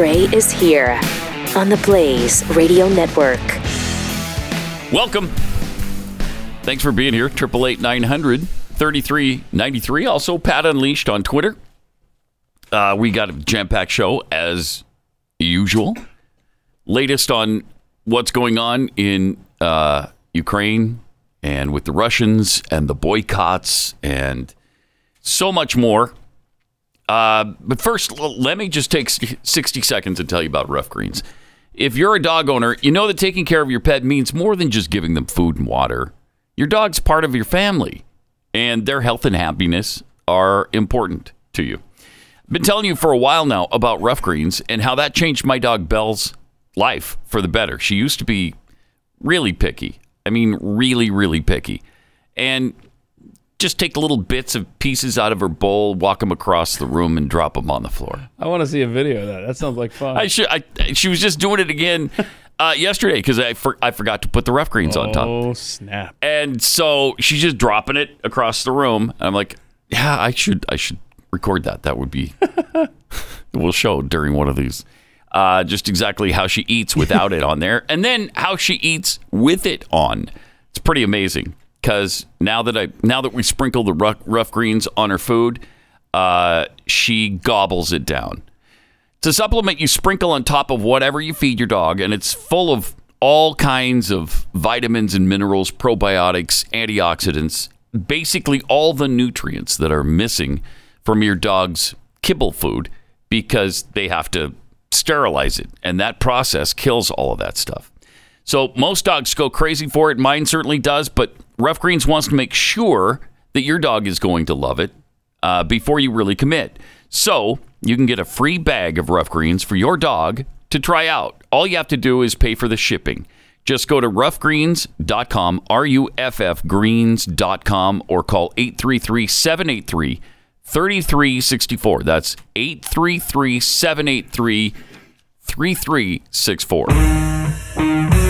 Gray is here on the Blaze Radio Network. Welcome. Thanks for being here. Triple eight nine hundred thirty three ninety three. Also, Pat Unleashed on Twitter. Uh, we got a jam packed show as usual. Latest on what's going on in uh, Ukraine and with the Russians and the boycotts and so much more. Uh, but first, let me just take 60 seconds and tell you about Ruff Greens. If you're a dog owner, you know that taking care of your pet means more than just giving them food and water. Your dog's part of your family, and their health and happiness are important to you. I've been telling you for a while now about Ruff Greens and how that changed my dog Belle's life for the better. She used to be really picky. I mean, really, really picky. And just take little bits of pieces out of her bowl, walk them across the room, and drop them on the floor. I want to see a video of that. That sounds like fun. I should. I, she was just doing it again uh, yesterday because I for, I forgot to put the ruff greens on top, oh snap! and so she's just dropping it across the room. And I'm like, yeah, I should I should record that. That would be. we'll show during one of these. Uh, just exactly how she eats without it on there, and then how she eats with it on. It's pretty amazing because now that I now that we sprinkle the rough, ruff greens on her food, uh, she gobbles it down. It's a supplement you sprinkle on top of whatever you feed your dog, and it's full of all kinds of vitamins and minerals, probiotics, antioxidants, basically all the nutrients that are missing from your dog's kibble food because they have to sterilize it, and that process kills all of that stuff. So most dogs go crazy for it. Mine certainly does, but Ruff Greens wants to make sure that your dog is going to love it uh, before you really commit. So you can get a free bag of Ruff Greens for your dog to try out. All you have to do is pay for the shipping. Just go to ruffgreens.com, R U F F greens.com, or call 833 783 3364. That's 833 783 3364.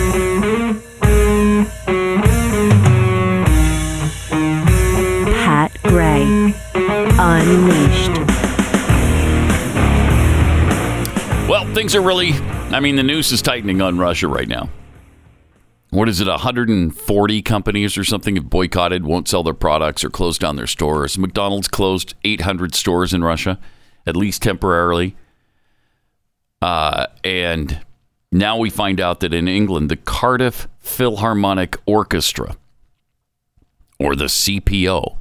Unleashed. Well, things are really, I mean, the noose is tightening on Russia right now. What is it, 140 companies or something have boycotted, won't sell their products or closed down their stores? McDonald's closed 800 stores in Russia, at least temporarily. Uh, and now we find out that in England, the Cardiff Philharmonic Orchestra, or the CPO,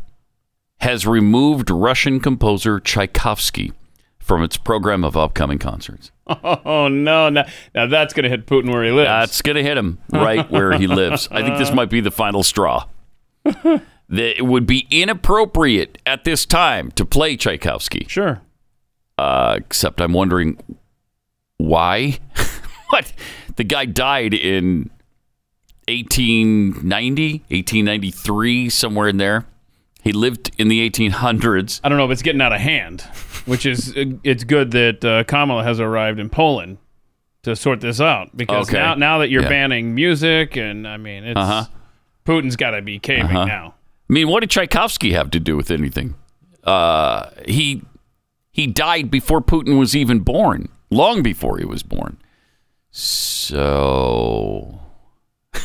has removed Russian composer Tchaikovsky from its program of upcoming concerts. Oh no! Now, now that's going to hit Putin where he lives. That's going to hit him right where he lives. I think this might be the final straw. that it would be inappropriate at this time to play Tchaikovsky. sure. Uh, except I'm wondering why. what? The guy died in 1890, 1893, somewhere in there. He lived in the 1800s. I don't know if it's getting out of hand, which is it's good that uh, Kamala has arrived in Poland to sort this out because Okay. now now that you're Yeah. banning music and I mean it's Uh-huh. Putin's got to be caving now. I mean, what did Tchaikovsky have to do with anything? Uh, he he died before Putin was even born, long before he was born. So,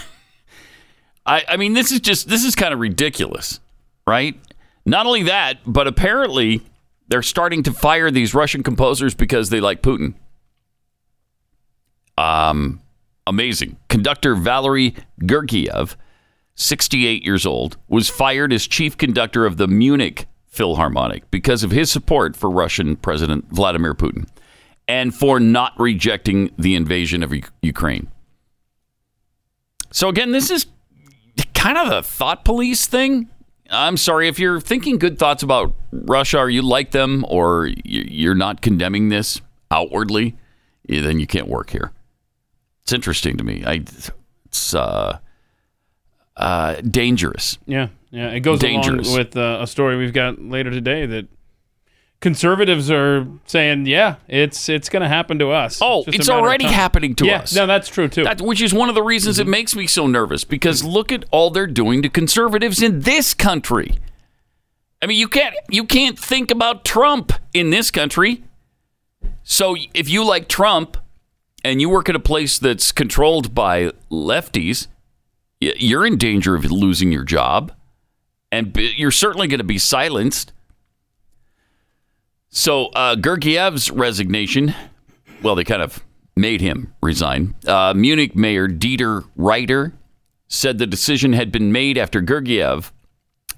I I mean, this is just this is kind of ridiculous, right? Not only that, but apparently they're starting to fire these Russian composers because they like Putin. Um, amazing. Conductor Valery Gergiev 68 years old, was fired as chief conductor of the Munich Philharmonic because of his support for Russian President Vladimir Putin and for not rejecting the invasion of Ukraine. So, again, this is kind of a thought police thing. I'm sorry if you're thinking good thoughts about Russia or you like them or you're not condemning this outwardly, then you can't work here. It's interesting to me. I, it's uh, uh, dangerous. Yeah, yeah. It goes Dangerous. along with uh, a story we've got later today that conservatives are saying, yeah, it's it's going to happen to us. Oh, a it's already happening to yeah, us. no, that's true too. That, which is one of the reasons Mm-hmm. it makes me so nervous because look at all they're doing to conservatives in this country. I mean, you can't you can't think about Trump in this country. So if you like Trump and you work at a place that's controlled by lefties, you're in danger of losing your job, and you're certainly going to be silenced. So uh, Gergiev's resignation, well, they kind of made him resign. Uh, Munich Mayor Dieter Reiter said the decision had been made after Gergiev,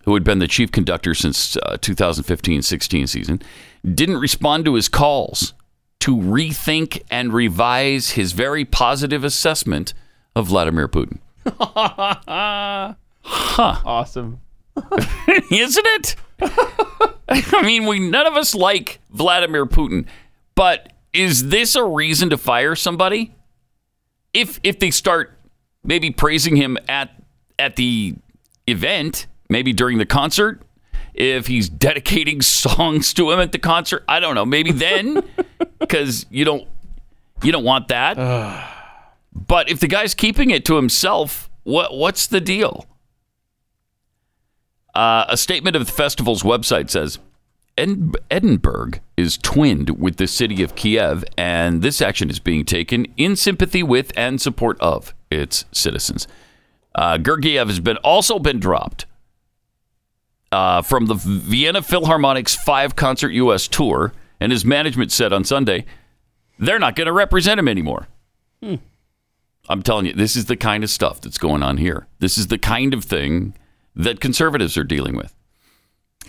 who had been the chief conductor since uh, 2015-16 season, didn't respond to his calls to rethink and revise his very positive assessment of Vladimir Putin. Awesome. Isn't it? I mean, we none of us like Vladimir Putin, but is this a reason to fire somebody? If if they start maybe praising him at at the event, maybe during the concert, if he's dedicating songs to him at the concert, I don't know, maybe then cuz you don't you don't want that. but if the guy's keeping it to himself, what what's the deal? Uh, a statement of the festival's website says Ed- Edinburgh is twinned with the city of Kiev, and this action is being taken in sympathy with and support of its citizens. Uh, Gergiev has been also been dropped uh, from the Vienna Philharmonic's five concert U.S. tour, and his management said on Sunday they're not going to represent him anymore. I'm telling you, this is the kind of stuff that's going on here. This is the kind of thing that conservatives are dealing with.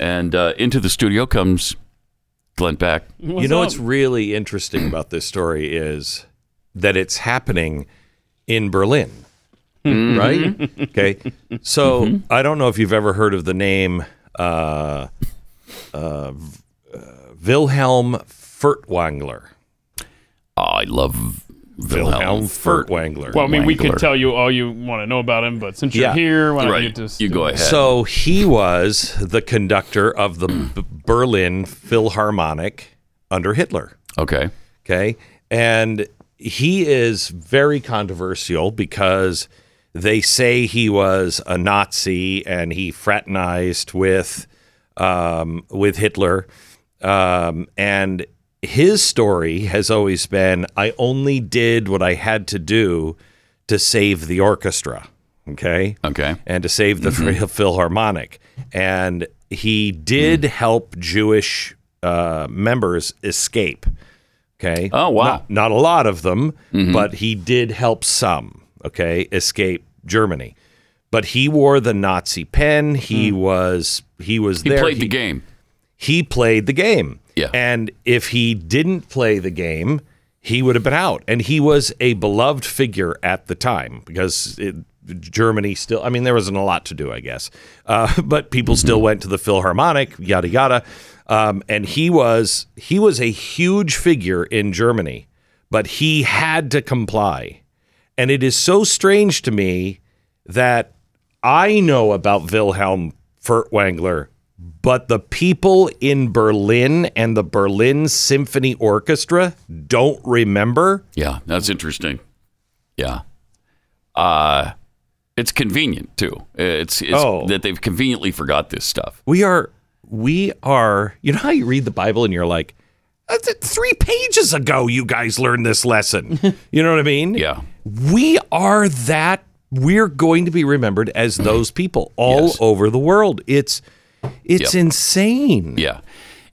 And uh, into the studio comes Glenn Beck. you know what's really interesting about this story is that it's happening in Berlin, right? Okay, so I don't know if you've ever heard of the name uh, uh, uh, Wilhelm Furtwängler. Oh, I love Wilhelm Furt. Furtwängler. Well, I mean, we Wangler. could tell you all you want to know about him, but since you're Yeah. here, why don't Right. you just You go ahead. So he was the conductor of the B- Berlin Philharmonic under Hitler. Okay. Okay. And he is very controversial because they say he was a Nazi and he fraternized with um, with Hitler. Um, and his story has always been I only did what I had to do to save the orchestra. Okay Okay. and to save the Mm-hmm. Philharmonic. And he did Mm. help Jewish uh, members escape. Okay. Oh, wow. Mm-hmm. Not, not a lot of them, but he did help some. Okay, escape Germany. But he wore the Nazi pen. He was he was Mm. He there. played the game. He played the game. Yeah. And if he didn't play the game, he would have been out. And he was a beloved figure at the time because it, Germany still, I mean, there wasn't a lot to do, I guess. Uh, but people still went to the Philharmonic, yada, yada. Um, and he was he was a huge figure in Germany, but he had to comply. And it is so strange to me that I know about Wilhelm Furtwängler, but the people in Berlin and the Berlin Symphony Orchestra don't remember. Yeah, that's interesting. Yeah. Uh, it's convenient too. It's, it's Oh. that they've conveniently forgot this stuff. We are, we are, you know how you read the Bible and you're like, "Uh, three pages ago, you guys learned this lesson. you know what I mean? Yeah. We are that, we're going to be remembered as those people all Yes. over the world. It's, it's Yep. insane. Yeah.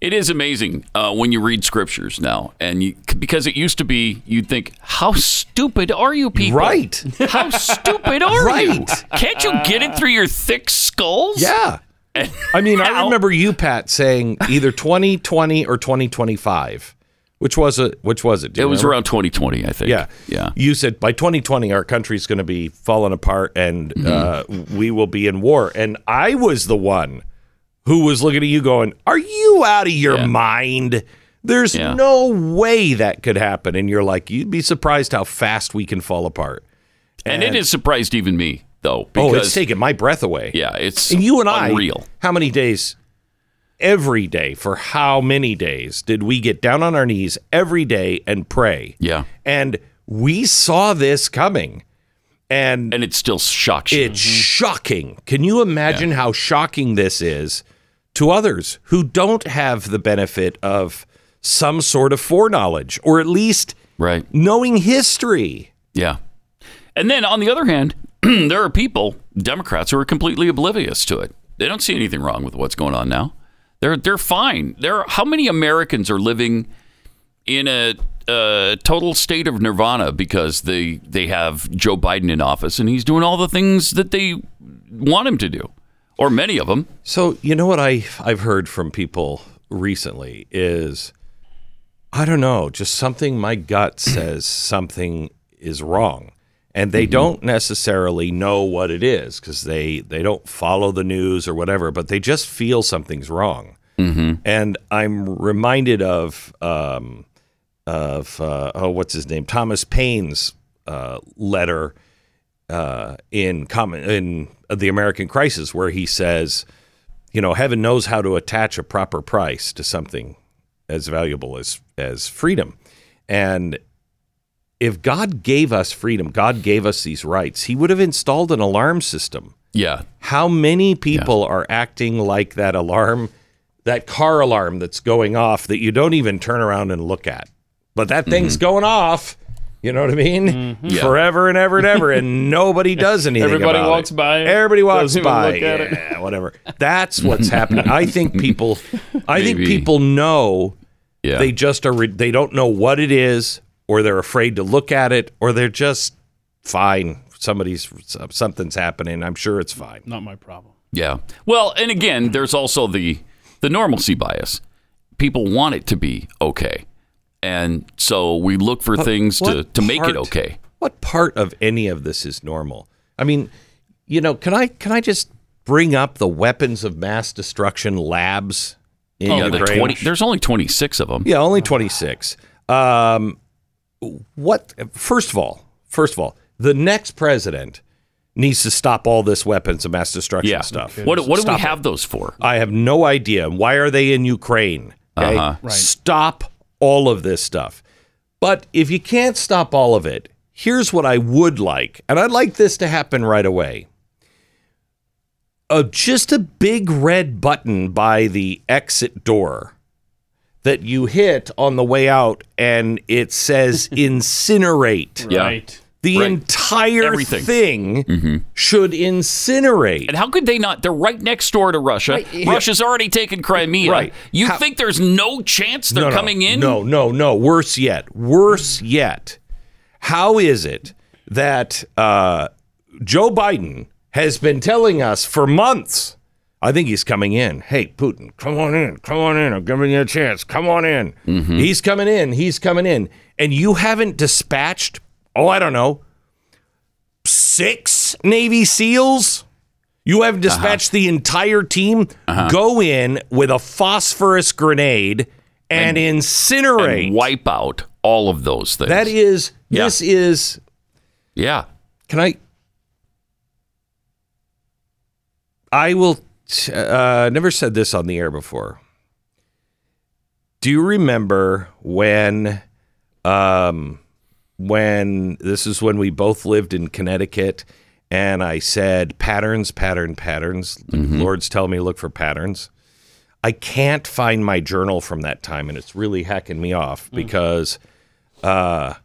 It is amazing uh, when you read scriptures now, and you because it used to be you'd think, "How stupid are you people? Right. How stupid are you? Can't you get it through your thick skulls?" Yeah. I mean, I remember you, Pat, saying either 2020 or 2025. Which was it? Which was it? It you was around 2020, I think. Yeah, Yeah. You said by 2020 our country's going to be falling apart and Mm-hmm. uh, we will be in war. And I was the one who was looking at you, going, "Are you out of your Yeah. mind? There's Yeah. no way that could happen." And you're like, "You'd be surprised how fast we can fall apart." And it has surprised even me, though. oh, it's taken my breath away. yeah, it's And you and I, unreal. how many days? Every day for how many days did we get down on our knees every day and pray? Yeah. And we saw this coming. And And it still shocks you. it's shocking. Can you imagine how shocking this is to others who don't have the benefit of some sort of foreknowledge or at least Right. knowing history. Yeah. And then on the other hand, there are people, Democrats, who are completely oblivious to it. They don't see anything wrong with what's going on now. They're they're fine. There how many Americans are living in a, a total state of nirvana because they they have Joe Biden in office and he's doing all the things that they want him to do, or many of them. So you know what I I've heard from people recently is I don't know, just something my gut says something is wrong. And they don't necessarily know what it is because they, they don't follow the news or whatever, but they just feel something's wrong. And I'm reminded of um, of uh, oh, what's his name, Thomas Paine's uh, letter uh, in common in the American Crisis, where he says, you know, heaven knows how to attach a proper price to something as valuable as as freedom, and if God gave us freedom, God gave us these rights, He would have installed an alarm system. Yeah. How many people are acting like that alarm, that car alarm that's going off that you don't even turn around and look at? But that thing's going off. You know what I mean? Mm-hmm. Yeah. Forever and ever and ever, and nobody does anything. Everybody about walks it. by Everybody walks by. look at it. yeah, whatever. That's what's happening. I think people. I think people know Yeah. they just are. re- They don't know what it is, or they're afraid to look at it, or they're just fine. Somebody's something's happening. I'm sure it's fine. Not my problem. Yeah. Well, and again, there's also the the normalcy bias. People want it to be okay. And so we look for things to, What to make it okay. What part of any of this is normal? I mean, you know, can I can I just bring up the weapons of mass destruction labs in Yeah, the 20, there's only 26 of them. Yeah, only 26. Um, what? First of all, first of all, the next president needs to stop all this weapons of mass destruction Yeah. stuff. What, what do Stop we it. have those for? I have no idea. Why are they in Ukraine? Okay? Uh-huh. Right. Stop all of this stuff. But if you can't stop all of it, here's what I would like, and I'd like this to happen right away. Uh, just a big red button by the exit door that you hit on the way out, and it says incinerate. Yeah. Right. The Right. entire Everything. thing should incinerate. And how could they not? They're right next door to Russia. Russia's already taken Crimea. Right. You How- think there's no chance they're No, no, coming in? No, no, no. Worse yet. Worse yet. How is it that uh, Joe Biden has been telling us for months? I think he's coming in. Hey, Putin, come on in. Come on in. I'm giving you a chance. Come on in. Mm-hmm. He's coming in. He's coming in. And you haven't dispatched, oh, I don't know, six Navy SEALs? You have dispatched the entire team. Go in with a phosphorus grenade and, incinerate. And wipe out all of those things. that is, Yeah. this is, yeah. can I? I will, t- uh, never said this on the air before. Do you remember when, um, when this is when we both lived in Connecticut and I said patterns, pattern, patterns. The mm-hmm. Lord's telling me to look for patterns. I can't find my journal from that time, and it's really hacking me off mm. because uh,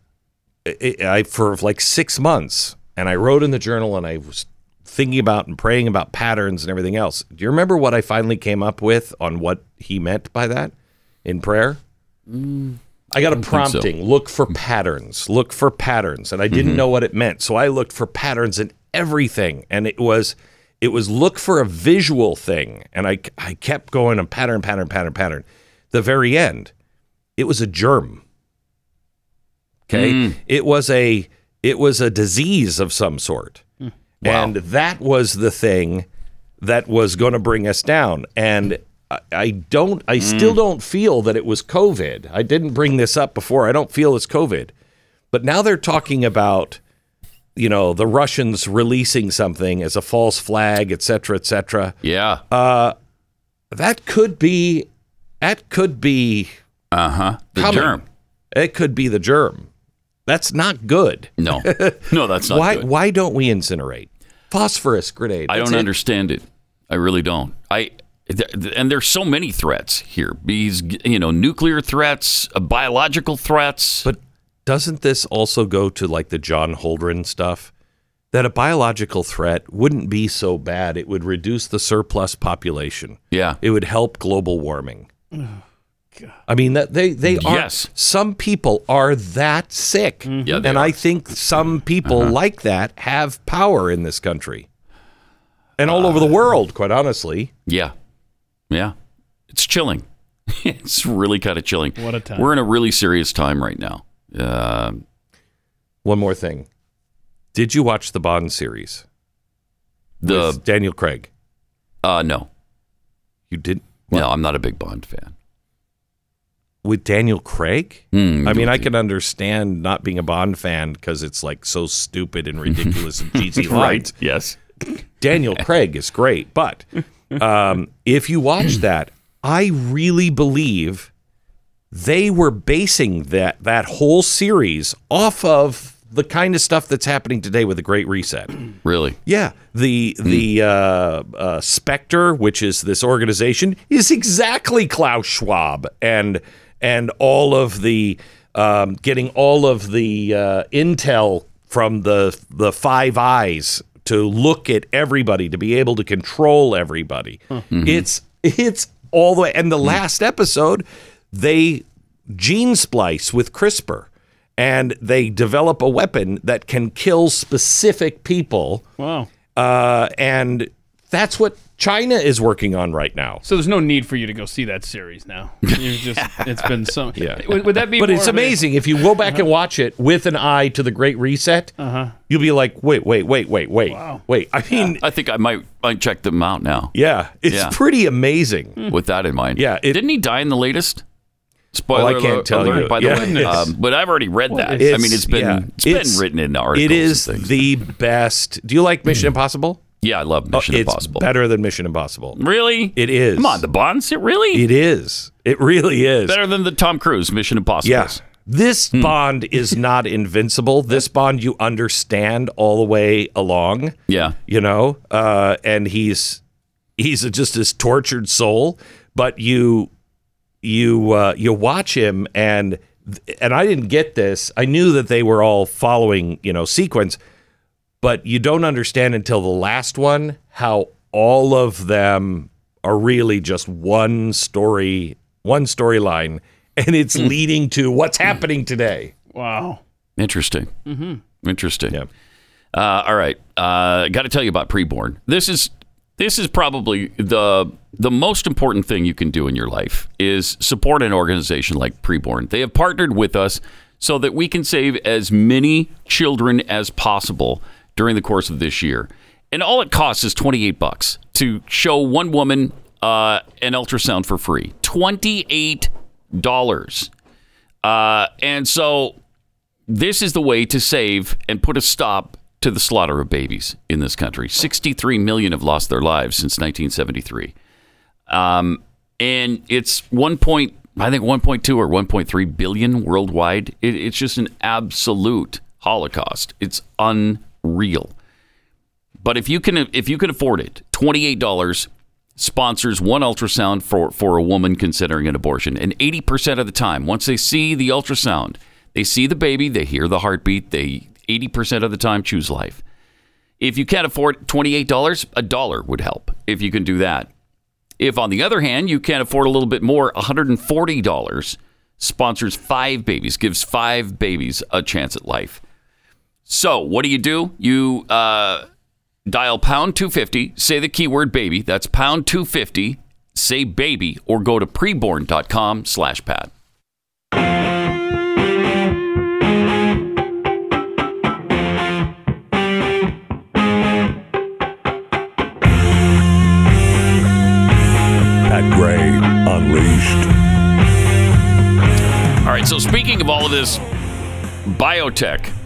I, I for like six months, and I wrote in the journal, and I was thinking about and praying about patterns and everything else. Do you remember what I finally came up with on what he meant by that in prayer? Mm. I got a so. prompting. Look for patterns. Look for patterns, and I didn't know what it meant, so I looked for patterns in everything, and it was it was look for a visual thing, and I I kept going on pattern, pattern, pattern, pattern. The very end, it was a germ. Okay, it was a it was a disease of some sort, and that was the thing that was going to bring us down. And I, don't, I still don't feel that it was COVID. I didn't bring this up before. I don't feel it's COVID, but now they're talking about, you know, the Russians releasing something as a false flag, et cetera, et cetera. Yeah. That could be, that could be Uh huh. The coming. germ. It could be the germ. That's not good. No. No, that's not why? good. Why don't we incinerate? Phosphorus grenade. I That's don't it. understand it. I really don't. I and there's so many threats here. These, you know, nuclear threats, uh, biological threats. But doesn't this also go to like the John Holdren stuff? That a biological threat wouldn't be so bad. It would reduce the surplus population. yeah, It would help global warming. Oh, I mean that they they are Yes. some people are that sick. Mm-hmm. Yeah, and are. I think some people uh-huh. like that have power in this country. And all uh, over the world, quite honestly. yeah, yeah. It's chilling. it's really kind of chilling. What a time. We're in a really serious time right now. Uh, One more thing. Did you watch the Bond series the with Daniel Craig? uh, no, You didn't. no, I'm not a big Bond fan. with Daniel Craig? Hmm, I mean, I can understand not being a Bond fan because it's like so stupid and ridiculous and cheesy right. Yes. Daniel Craig is great, but um, if you watch that, I really believe they were basing that that whole series off of the kind of stuff that's happening today with the Great Reset. Really. Yeah, the the uh, uh, Spectre, which is this organization, is exactly Klaus Schwab and and all of the um, getting all of the uh, intel from the the Five Eyes to look at everybody to be able to control everybody. Hmm. Mm-hmm. It's it's all the way. And the hmm. last episode, they gene splice with CRISPR. And they develop a weapon that can kill specific people Wow. uh, and that's what China is working on right now. So there's no need for you to go see that series now. You've just it's been so. Yeah. Would, would that be? But it's of a- amazing if you go back and watch it with an eye to the Great Reset. Uh-huh. You'll be like, wait, wait, wait, wait, wait, Wow. wait. I mean, I think I might, might check them out now yeah, it's Yeah. pretty amazing. with that in mind. Yeah, it- Didn't he die in the latest? Spoiler Oh, I can't alert, tell alert, you. by the Yeah. way. Um, but I've already read that. I mean, it's been yeah, it's been written in articles. It is and the best. Do you like Mission Impossible? Yeah, I love Mission Oh, it's Impossible. better than Mission Impossible. Really? It is. Come on, the Bond It really It is. It really is. better than the Tom Cruise Mission Impossible. Yeah. This Bond is not invincible. This Bond you understand all the way along. Yeah. you know uh, and he's he's a, just this tortured soul but you you uh, you watch him and and I didn't get this I knew that they were all following you know sequence but you don't understand until the last one how all of them are really just one story one storyline and it's leading to what's happening today Wow. Interesting. Mm-hmm. Interesting. Yeah. Uh, all right. Uh, Got to tell you about preborn. This is this is probably the the most important thing you can do in your life is support an organization like preborn. They have partnered with us so that we can save as many children as possible during the course of this year. And all it costs is 28 bucks to show one woman uh, an ultrasound for free. $28. Uh, and so this is the way to save and put a stop to the slaughter of babies in this country. 63 million have lost their lives since 1973. Um, and it's 1. Point, I think 1.2 or 1.3 billion worldwide. It, it's just an absolute holocaust. It's unreal. But if you can if you can afford it, $28 sponsors one ultrasound for, for a woman considering an abortion. And 80% of the time, once they see the ultrasound, they see the baby, they hear the heartbeat, they 80% of the time choose life. If you can't afford $28, a dollar would help if you can do that. If, on the other hand, you can't afford a little bit more, $140 sponsors five babies, gives five babies a chance at life. So, what do you do? You uh, dial pound 250, say the keyword baby. That's pound 250, say baby, or go to preborn.com slash pat. Pat Gray Unleashed. All right, so speaking of all of this biotech,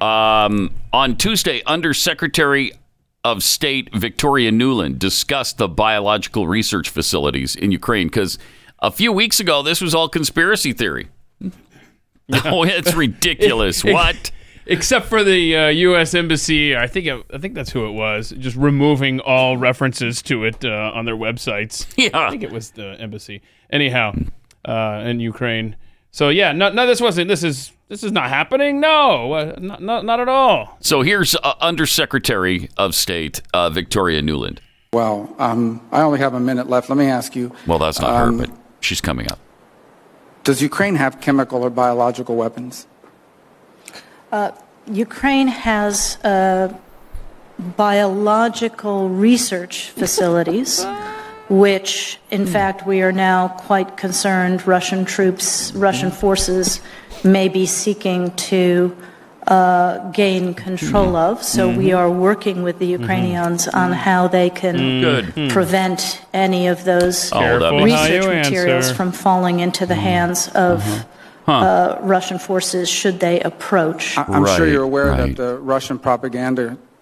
um, on Tuesday, Undersecretary of State Victoria Nuland discussed the biological research facilities in Ukraine because a few weeks ago, this was all conspiracy theory. No, it's ridiculous. what? except for the uh, U.S. embassy. I think it, I think that's who it was. Just removing all references to it uh, on their websites. Yeah, I think it was the embassy. Anyhow, uh, in Ukraine. So yeah, no, no, this wasn't. This is this is not happening. No, uh, not, not not at all. So here's uh, Undersecretary of State uh, Victoria Nuland. Well, um, I only have a minute left. Let me ask you Well, that's not Um, her, but she's coming up. Does Ukraine have chemical or biological weapons? Ukraine has uh, biological research facilities, which, in fact, we are now quite concerned Russian troops, Russian forces may be seeking to uh, gain control mm-hmm. of. So we mm-hmm. are working with the mm-hmm. Ukrainians on how they can Good. prevent any of those Careful be- how you research materials answer. from falling into the hands of uh, Russian forces should they approach. I- I'm sure you're aware right. that the Russian propaganda t-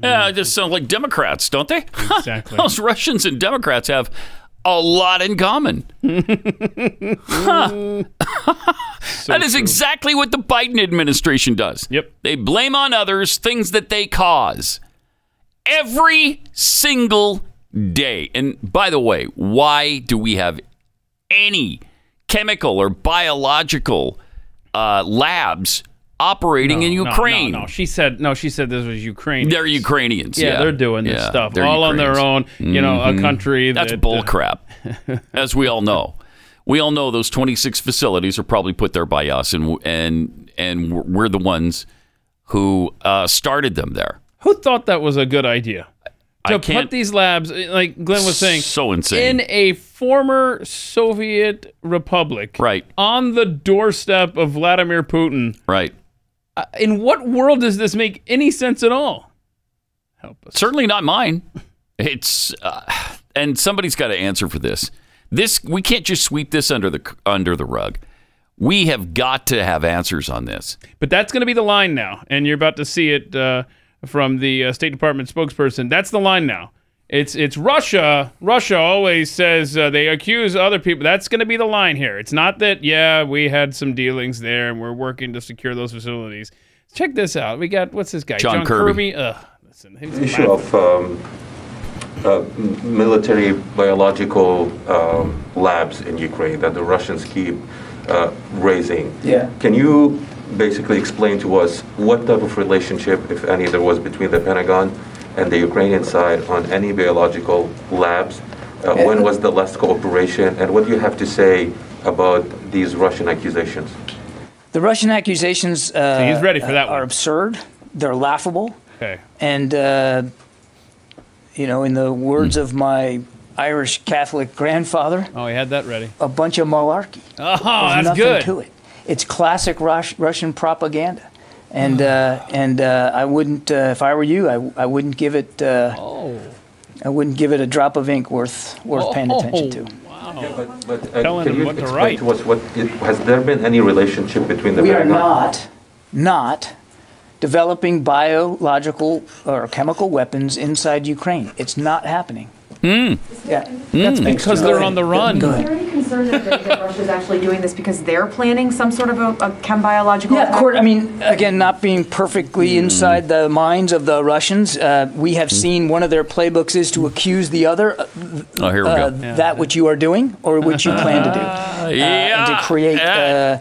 Yeah, it just sound like Democrats, don't they? Exactly. Those Russians and Democrats have a lot in common. Huh. that is exactly what the Biden administration does. Yep. They blame on others things that they cause every single day. And by the way, why do we have any chemical or biological uh, labs operating in No, no, Ukraine? No, no, She said no. She said this was Ukraine. They're Ukrainians. yeah, Yeah, they're doing this Yeah, stuff all on their own. You know, a Mhm. country That's that, bull uh, crap, as we all know. We all know those 26 facilities are probably put there by us, and and and we're the ones who uh, started them there. Who thought that was a good idea? To put these labs, like Glenn was saying, So insane. in a former Soviet republic, Right. on the doorstep of Vladimir Putin. Right. In what world does this make any sense at all? Help us. Certainly not mine. It's uh, and somebody's got to answer for this. This we can't just sweep this under the under the rug. We have got to have answers on this. But that's going to be the line now, and you're about to see it uh, from the uh, State Department spokesperson. That's the line now. It's it's Russia. Russia always says uh, they accuse other people. That's going to be the line here. It's not that yeah we had some dealings there and we're working to secure those facilities. Check this out. We got what's this guy? John Kirby. Ugh, listen, he's issue of um, uh, military biological um, labs in Ukraine that the Russians keep uh, raising. Yeah. Can you basically explain to us what type of relationship, if any, there was between the Pentagon and the Ukrainian side on any biological labs? Uh, when was the last cooperation, and what do you have to say about these Russian accusations? The Russian accusations uh, he's ready for that are one. absurd. They're laughable. okay. And, uh, you know, in the words of my Irish Catholic grandfather, Oh, he had that ready. a bunch of malarkey. Oh, There's that's nothing good. to it. It's classic Rus- Russian propaganda. And, uh, and uh, I wouldn't, uh, if I were you, I, I wouldn't give it, uh, Oh. I wouldn't give it a drop of ink worth, worth paying attention to. But, but uh, can you what explain write. to us what it, has there been any relationship between the We are not, not developing biological or chemical weapons inside Ukraine. It's not happening. Hmm. Yeah. That's because they're on the run. Go Is ahead. there any concern that, that that Russia's actually doing this because they're planning some sort of a, a chem biological? Yeah, attack? court. I mean, again, not being perfectly inside the minds of the Russians, uh, we have seen one of their playbooks is to accuse the other uh, Oh, here we uh, go. that which you are doing or which you plan to do, uh, yeah. and to create uh,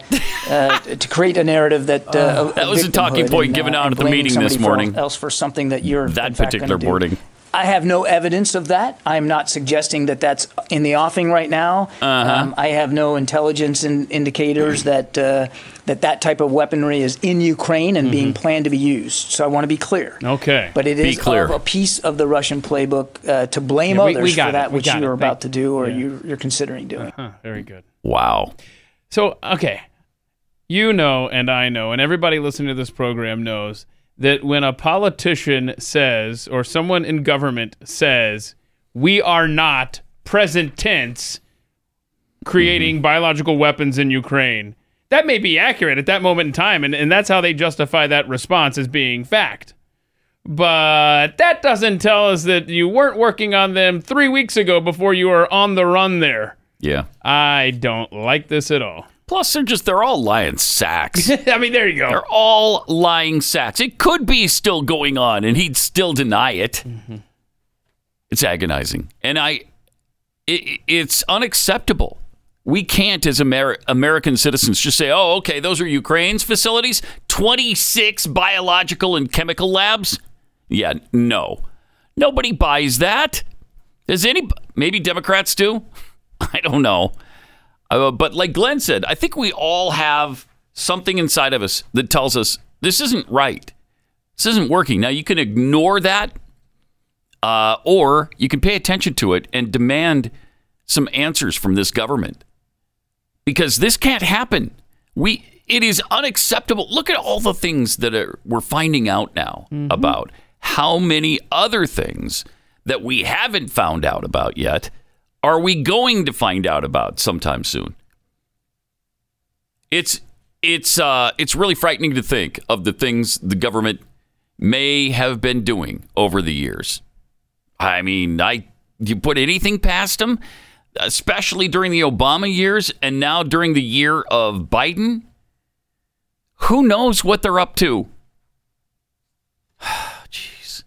uh, to create a narrative that uh, of- That was a talking victimhood point and, given uh, out at the meeting this somebody for morning. else for something that you're That in fact particular gonna do. I have no evidence of that. I'm not suggesting that that's in the offing right now. Uh-huh. Um, I have no intelligence in, indicators that uh, that that type of weaponry is in Ukraine and being planned to be used. So I want to be clear. Okay. But it Mm-hmm. Be is clear. a piece of the Russian playbook uh, to blame Yeah, we- we others got for that We which you're about to do or yeah. you, you're considering doing. Huh, very good. Wow. So, okay. You know, and I know, and everybody listening to this program knows that when a politician says or someone in government says, we are not present tense creating mm-hmm. biological weapons in Ukraine, that may be accurate at that moment in time. And, and that's how they justify that response as being fact. But that doesn't tell us that you weren't working on them three weeks ago before you were on the run there. Yeah. I don't like this at all. Plus, they're just, they're all lying sacks. I mean, there you go. They're all lying sacks. It could be still going on, and he'd still deny it. Mm-hmm. It's agonizing, and I, it, it's unacceptable. We can't, as Amer- American citizens, just say, "Oh, okay, those are Ukraine's facilities. Twenty-six biological and chemical labs." Yeah, no, nobody buys that. Does any? Maybe Democrats do. I don't know. Uh, but like Glenn said, I think we all have something inside of us that tells us this isn't right. This isn't working. Now, you can ignore that, uh, or you can pay attention to it and demand some answers from this government because this can't happen. We it is unacceptable. Look at all the things that are, we're finding out now about how many other things that we haven't found out about yet are we going to find out about sometime soon. It's it's uh, it's really frightening to think of the things the government may have been doing over the years. I mean, I you put anything past them, especially during the Obama years and now during the year of Biden. Who knows what they're up to? Jeez.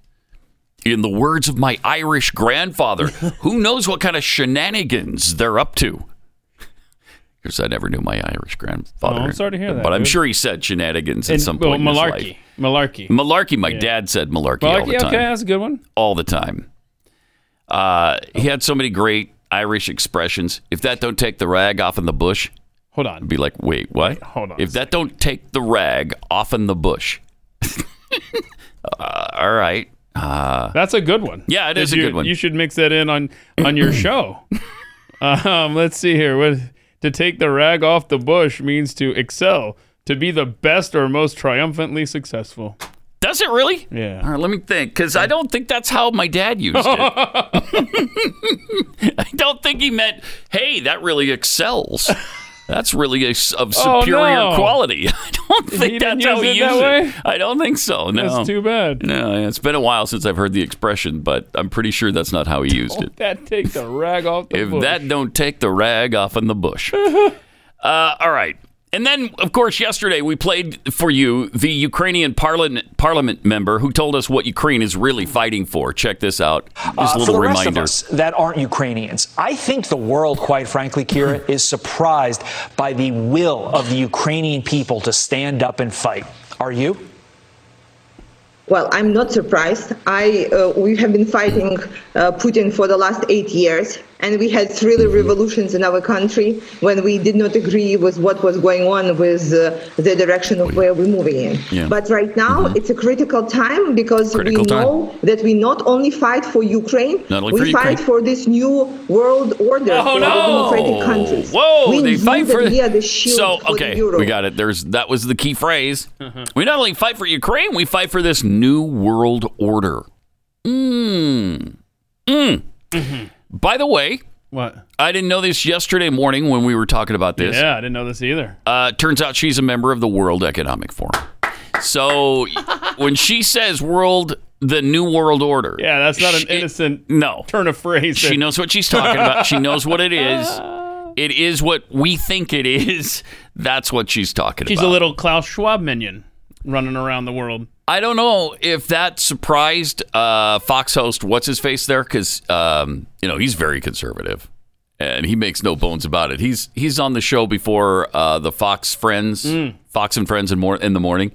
In the words of my Irish grandfather, who knows what kind of shenanigans they're up to? Because I never knew my Irish grandfather. Oh, I'm sorry to hear that, But I'm dude. sure he said shenanigans at And- some well, point in his malarkey. life. Malarkey. Malarkey. My dad said malarkey, all the time. okay, that's a good one. All the time. Uh, he had so many great Irish expressions. If that don't take the rag off in the bush, hold on. Be like, wait, what? hold on If that don't take the rag off in the bush, uh, all right. Uh, That's a good one. Yeah, it is Did a you- good one. You should mix that in on on your show. um, let's see here. What to take the rag off the bush means to excel, to be the best or most triumphantly successful. Does it really? Yeah. All right, let me think, because I don't think that's how my dad used it. I don't think he meant, hey, that really excels. That's really a, of Oh, superior no. quality. I don't think He that's how he that used way? it. I don't think so. No. That's too bad. No, it's been a while since I've heard the expression, but I'm pretty sure that's not how he used it. That take the rag off the If bush. that don't take the rag off in the bush. uh, all right. And then, of course, yesterday we played for you the Ukrainian parliament, parliament member who told us what Ukraine is really fighting for. Check this out. Just Uh, a for little the rest of us that aren't Ukrainians, I think the world, quite frankly, Kira, is surprised by the will of the Ukrainian people to stand up and fight. Are you? Well, I'm not surprised. I uh, we have been fighting uh, Putin for the last eight years, and we had three revolutions in our country when we did not agree with what was going on with uh, the direction of where we're moving in. Yeah. But right now, it's a critical time because Critical we time. know that we not only fight for Ukraine, Not only we for fight Ukraine. for this new world order Oh, for no. the democratic countries. Whoa, we they fight for we the shield So, okay, the euro. we got it. There's that was the key phrase. We not only fight for Ukraine, we fight for this new world order. Mm. Mm. By the way, What? I didn't know this yesterday morning when we were talking about this. Yeah, I didn't know this either. Uh, turns out she's a member of the World Economic Forum. So when she says world, the new world order. Yeah, that's not an she- innocent no turn of phrase. She knows what she's talking about. She knows what it is. It is what we think it is. That's what she's talking She's about. She's a little Klaus Schwab minion running around the world. I don't know if that surprised uh, Fox host what's his face there because um, you know he's very conservative and he makes no bones about it. He's he's on the show before uh, the Fox Friends, Mm. Fox and Friends in, mor- in the morning.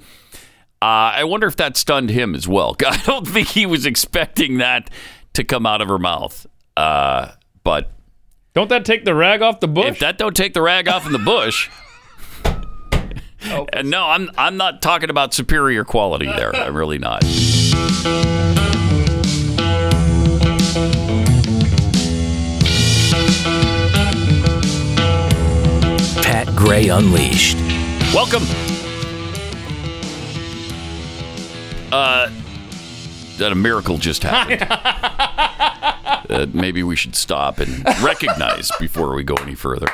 Uh, I wonder if that stunned him as well. I don't think he was expecting that to come out of her mouth. Uh, but don't that take the rag off the bush? If that don't take the rag off in the bush. And no, I'm I'm not talking about superior quality there. I'm really not. Pat Gray Unleashed. Welcome. uh, that a miracle just happened. that maybe we should stop and recognize before we go any further.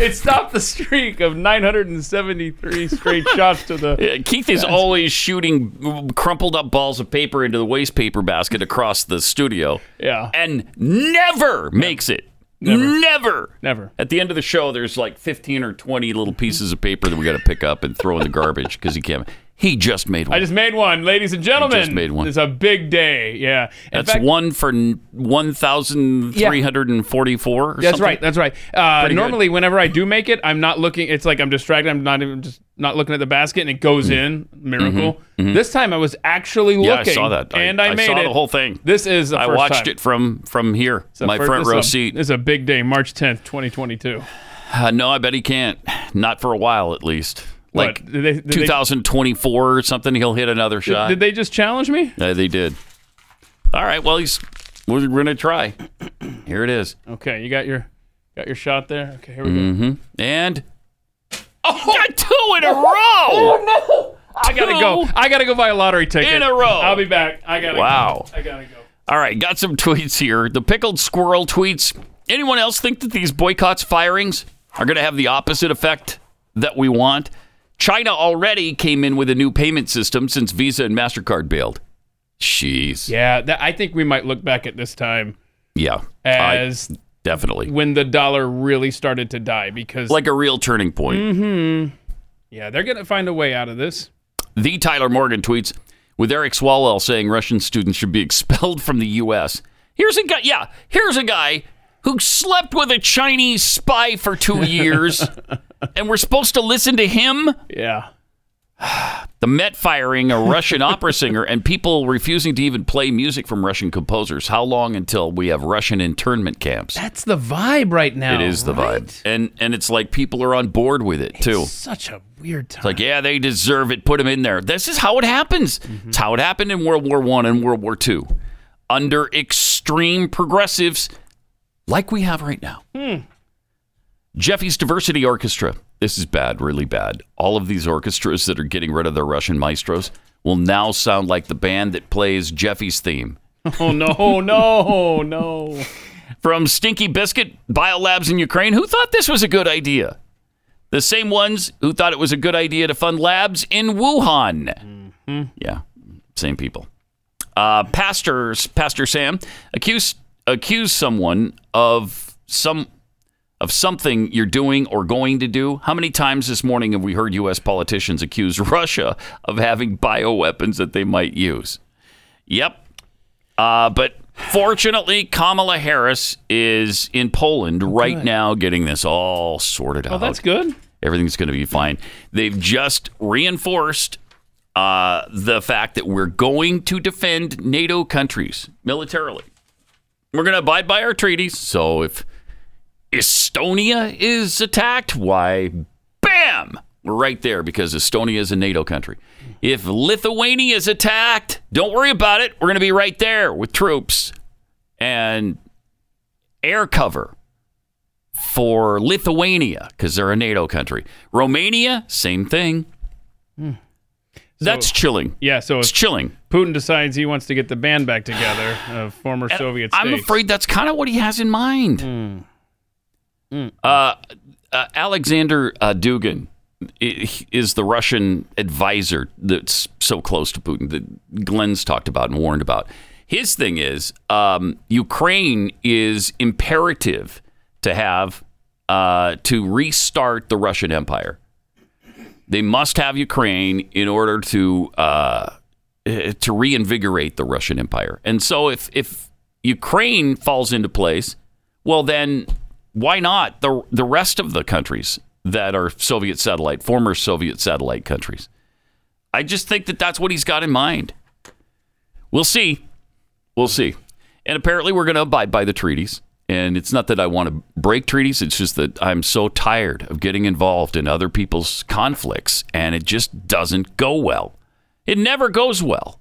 It stopped the streak of 973 straight shots to the. Yeah, Keith is always shooting crumpled up balls of paper into the waste paper basket across the studio. Yeah. And never makes it. Never. Never. Never. At the end of the show, there's like 15 or 20 little pieces of paper that we got to pick up and throw in the garbage because he can't. He just made one. I just made one, ladies and gentlemen. just made one. It's a big day. Yeah. In That's fact- one for 1,344 or That's something? right. That's right. Uh, Pretty good. normally, whenever I do make it, I'm not looking. It's like I'm distracted. I'm not even just not looking at the basket, and it goes in. Miracle. Mhm, mhm. This time, I was actually looking. Yeah, I saw that. I- and I, I made saw it. the whole thing. This is the I first watched time. it from from here, It's my fir- front row a- seat. This is a big day, March 10th, 2022. Uh, no, I bet he can't. Not for a while, at least. What? Like Did they- did they- 2024 or something, he'll hit another shot. did they just challenge me? Yeah, they did. All right. Well, he's we're, we're gonna try. Here it is. Okay, you got your got your shot there. Okay, here we go. Mm-hmm. And oh, got two in a row. Oh no! I gotta go. I gotta go buy a lottery ticket in a row. I'll be back. I gotta. Wow. Go. I gotta go. All right, got some tweets here. The pickled squirrel tweets. Anyone else think that these boycotts, firings are going to have the opposite effect that we want? China already came in with a new payment system since Visa and MasterCard bailed. Jeez. Yeah, that, I think we might look back at this time Yeah. as I- definitely. when the dollar really started to die because Like a real turning point. hmm Yeah, they're gonna find a way out of this. The Tyler Morgan tweets with Eric Swalwell saying Russian students should be expelled from the U.S. Here's a guy, yeah, here's a guy who slept with a Chinese spy for two years, and we're supposed to listen to him? Yeah. The Met firing a Russian opera singer and people refusing to even play music from Russian composers. How long until we have Russian internment camps? That's the vibe right now. it is the right? vibe. And and it's like people are on board with it too. Such a weird time. It's like, yeah, they deserve it. Put them in there. This is how it happens. It's how it happened in World War One and World War Two, under extreme progressives like we have right now. Hmm. Jeffy's Diversity Orchestra. This is bad, really bad. All of these orchestras that are getting rid of their Russian maestros will now sound like the band that plays Jeffy's theme. Oh no, no, no. From Stinky Biscuit Biolabs in Ukraine, who thought this was a good idea? The same ones who thought it was a good idea to fund labs in Wuhan. Yeah, same people. Uh, pastors, Pastor Sam accused accused someone of some of something you're doing or going to do. How many times this morning have we heard U.S. politicians accuse Russia of having bioweapons that they might use? Yep. Uh, but fortunately, Kamala Harris is in Poland right good. now getting this all sorted out. Oh, that's good. Everything's going to be fine. They've just reinforced uh, the fact that we're going to defend NATO countries militarily. We're going to abide by our treaties. So if Estonia is attacked, why, bam, we're right there because Estonia is a NATO country. If Lithuania is attacked, don't worry about it. We're going to be right there with troops and air cover for Lithuania because they're a NATO country. Romania, same thing. Hmm. That's chilling. Yeah, so It's chilling. Putin decides he wants to get the band back together of former Soviet states. I'm afraid that's kind of what he has in mind. Hmm. Hmm. Uh, uh, Alexander uh, Dugin is the Russian advisor that's so close to Putin that Glenn's talked about and warned about. His thing is um, Ukraine is imperative to have uh, to restart the Russian Empire. They must have Ukraine in order to uh, eh, to reinvigorate the Russian Empire. And so, if if Ukraine falls into place, well, then why not the the rest of the countries that are Soviet satellite, former Soviet satellite countries? I just think that that's what he's got in mind. We'll see. We'll see. And apparently, we're going to abide by the treaties. And it's not that I want to break treaties. It's just that I'm so tired of getting involved in other people's conflicts, and it just doesn't go well. It never goes well.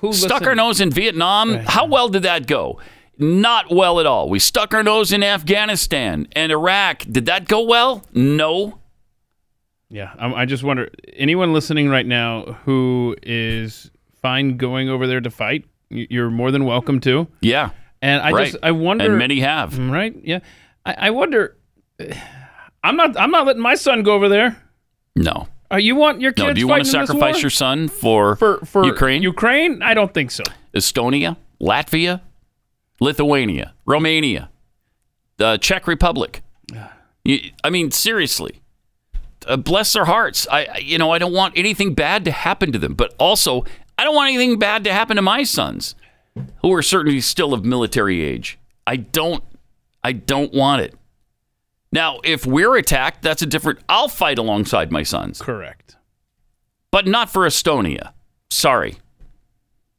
Who Stuck listened- our nose in Vietnam. How well did that go? Not well at all. We stuck our nose in Afghanistan and Iraq. Did that go well? No. Yeah, I, I just wonder anyone listening right now who is fine going over there to fight. You're more than welcome to. Yeah. And I Right. just I wonder, And many have. right? Yeah, I, I wonder. I'm not I'm not letting my son go over there. No. Uh, you want your kids? No. Do you want to fighting in this sacrifice your son for, for for Ukraine? Ukraine? I don't think so. Estonia, Latvia, Lithuania, Romania, the Czech Republic. You- I mean, seriously, uh, bless their hearts. I, I- you know, I don't want anything bad to happen to them, but also I don't want anything bad to happen to my sons, who are certainly still of military age. I don't, I don't want it. Now, if we're attacked, that's a different. I'll fight alongside my sons, Correct. but not for Estonia. Sorry,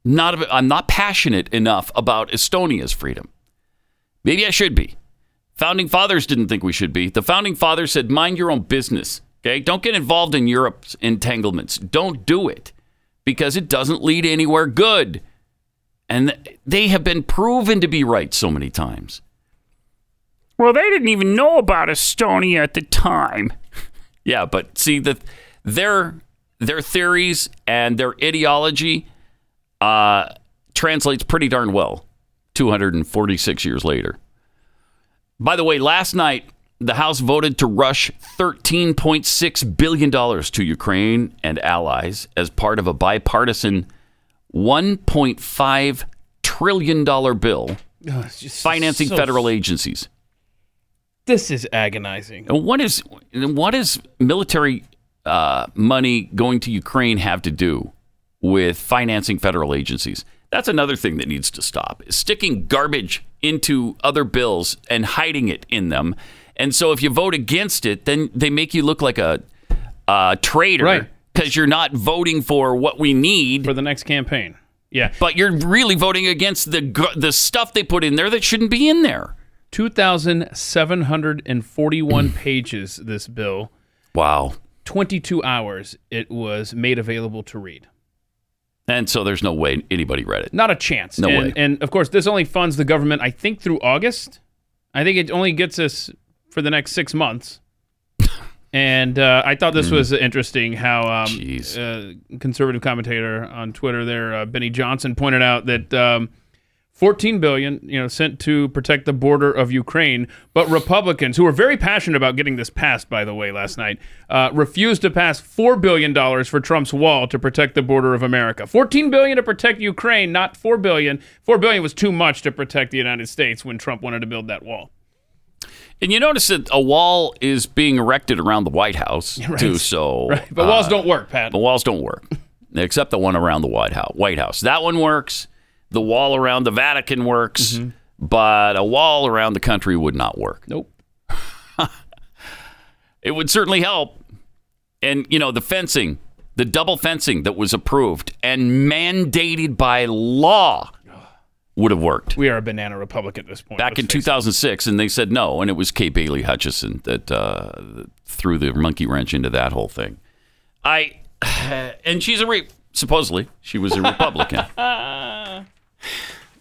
not. a- I'm not passionate enough about Estonia's freedom. Maybe I should be. Founding fathers didn't think we should be. The founding fathers said, mind your own business. Okay? Don't get involved in Europe's entanglements. Don't do it because it doesn't lead anywhere good. And they have been proven to be right so many times. Well, they didn't even know about Estonia at the time. yeah, but see the their their theories and their ideology uh, translates pretty darn well 246 years later. By the way, last night the House voted to rush $13.6 billion to Ukraine and allies as part of a bipartisan $1.5 trillion bill Oh, financing so- federal agencies. This is agonizing. And what is what does military uh, money going to Ukraine have to do with financing federal agencies? That's another thing that needs to stop. Is sticking garbage into other bills and hiding it in them. And so if you vote against it, then they make you look like a, a traitor Right. because you're not voting for what we need for the next campaign. Yeah. But you're really voting against the the stuff they put in there that shouldn't be in there. 2,741 pages, this bill. Wow. 22 hours it was made available to read. And so there's no way anybody read it. Not a chance. No and, way. And of course, this only funds the government, I think, through August. I think it only gets us for the next six months. And uh, I thought this Mm. was interesting how um, uh, conservative commentator on Twitter there, uh, Benny Johnson, pointed out that um, 14 billion, you know, sent to protect the border of Ukraine, but Republicans, who were very passionate about getting this passed, by the way, last night, uh, refused to pass four billion dollars for Trump's wall to protect the border of America. 14 billion to protect Ukraine, not four billion. Four billion was too much to protect the United States when Trump wanted to build that wall. And you notice that a wall is being erected around the White House Right. too. So, Right. But walls uh, don't work, Pat. The walls don't work, except the one around the White House. White House. That one works. The wall around the Vatican works, Mm-hmm. but a wall around the country would not work. Nope. it would certainly help. And you know the fencing, the double fencing that was approved and mandated by law would have worked. We are a banana republic at this point. back in 2006, and they said no, and it was Kay Bailey Hutchison that uh, threw the monkey wrench into that whole thing. I and she's a re- supposedly she was a Republican,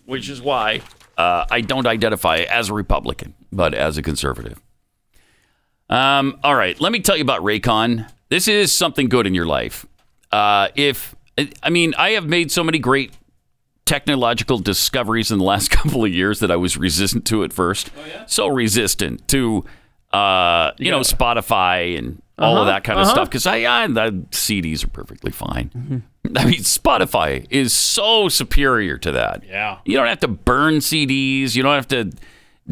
which is why uh, I don't identify as a Republican, but as a conservative. Um, all right, let me tell you about Raycon. This is something good in your life. Uh, if I mean, I have made so many great technological discoveries in the last couple of years that I was resistant to at first. So resistant to, uh, you, know, Spotify and all of Uh-huh, that kind of uh-huh. stuff. Because I, I the CDs are perfectly fine. I mean, Spotify is so superior to that. Yeah. You don't have to burn CDs. You don't have to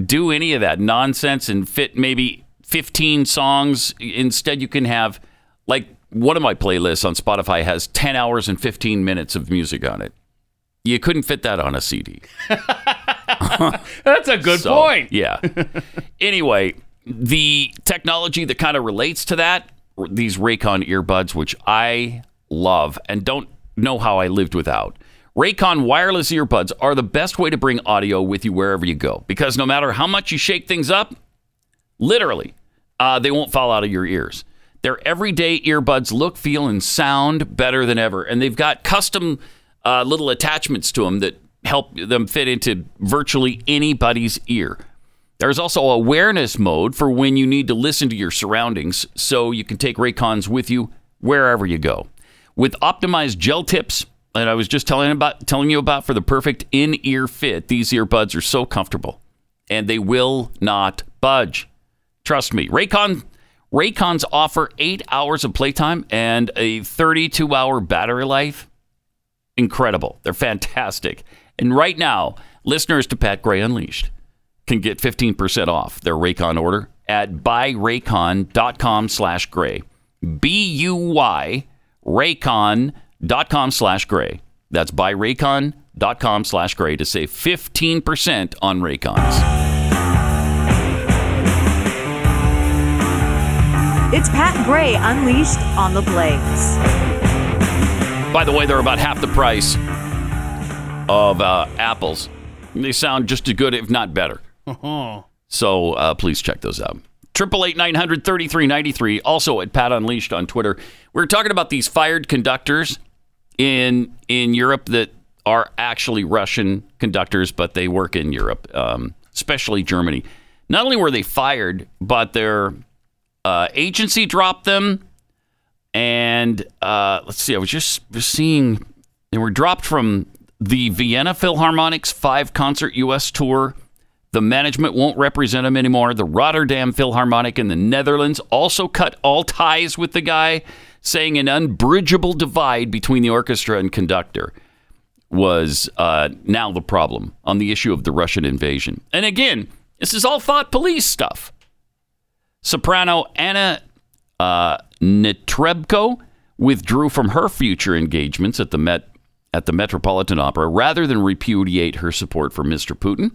do any of that nonsense and fit maybe 15 songs. Instead, you can have, like, one of my playlists on Spotify has 10 hours and 15 minutes of music on it. You couldn't fit that on a CD. That's a good So, point. Yeah. anyway, the technology that kind of relates to that, these Raycon earbuds, which I love and don't know how I lived without. Raycon wireless earbuds are the best way to bring audio with you wherever you go because no matter how much you shake things up, literally, uh, they won't fall out of your ears. Their everyday earbuds look, feel, and sound better than ever. And they've got custom uh, little attachments to them that help them fit into virtually anybody's ear. There's also awareness mode for when you need to listen to your surroundings so you can take Raycons with you wherever you go. With optimized gel tips that I was just telling about telling you about for the perfect in-ear fit. These earbuds are so comfortable and they will not budge. Trust me. Raycon Raycons offer 8 hours of playtime and a 32-hour battery life. Incredible. They're fantastic. And right now, listeners to Pat Gray Unleashed can get 15% off their Raycon order at buyraycon.com slash gray. B-U-Y raycon.com slash gray. That's buyraycon.com slash gray to save 15% on Raycons. It's Pat Gray Unleashed on the Blaze. By the way, they're about half the price of uh, apples. They sound just as good, if not better. Oh. So uh, please check those out. Triple eight nine hundred thirty three ninety three. Also at Pat Unleashed on Twitter. We are talking about these fired conductors in in Europe that are actually Russian conductors, but they work in Europe, um, especially Germany. Not only were they fired, but their uh, agency dropped them. And uh, let's see, I was just seeing they were dropped from the Vienna Philharmonic's five concert U.S. tour. The management won't represent him anymore. The Rotterdam Philharmonic in the Netherlands also cut all ties with the guy, saying an unbridgeable divide between the orchestra and conductor was uh, now the problem on the issue of the Russian invasion. And again, this is all thought police stuff. Soprano Anna uh, Netrebko withdrew from her future engagements at the Met at the Metropolitan Opera rather than repudiate her support for Mr. Putin,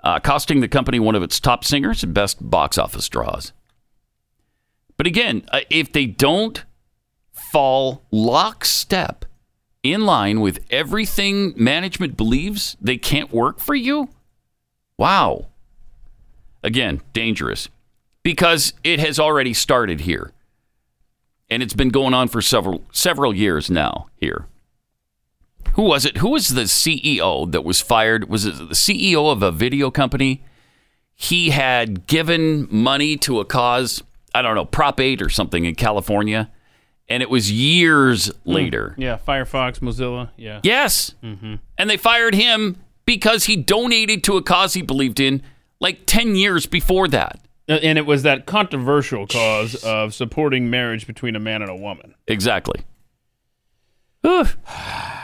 uh, costing the company one of its top singers and best box office draws. But again, uh, if they don't fall lockstep in line with everything management believes, they can't work for you. Wow. Again, dangerous because it has already started here. And it's been going on for several several years now here. Who was it? Who was the CEO that was fired? Was it the CEO of a video company? He had given money to a cause, I don't know, Prop 8 or something in California, and it was years later. Yeah, Firefox, Mozilla. Yeah. Yes. Mm-hmm. And they fired him because he donated to a cause he believed in like 10 years before that. And it was that controversial cause of supporting marriage between a man and a woman. Exactly.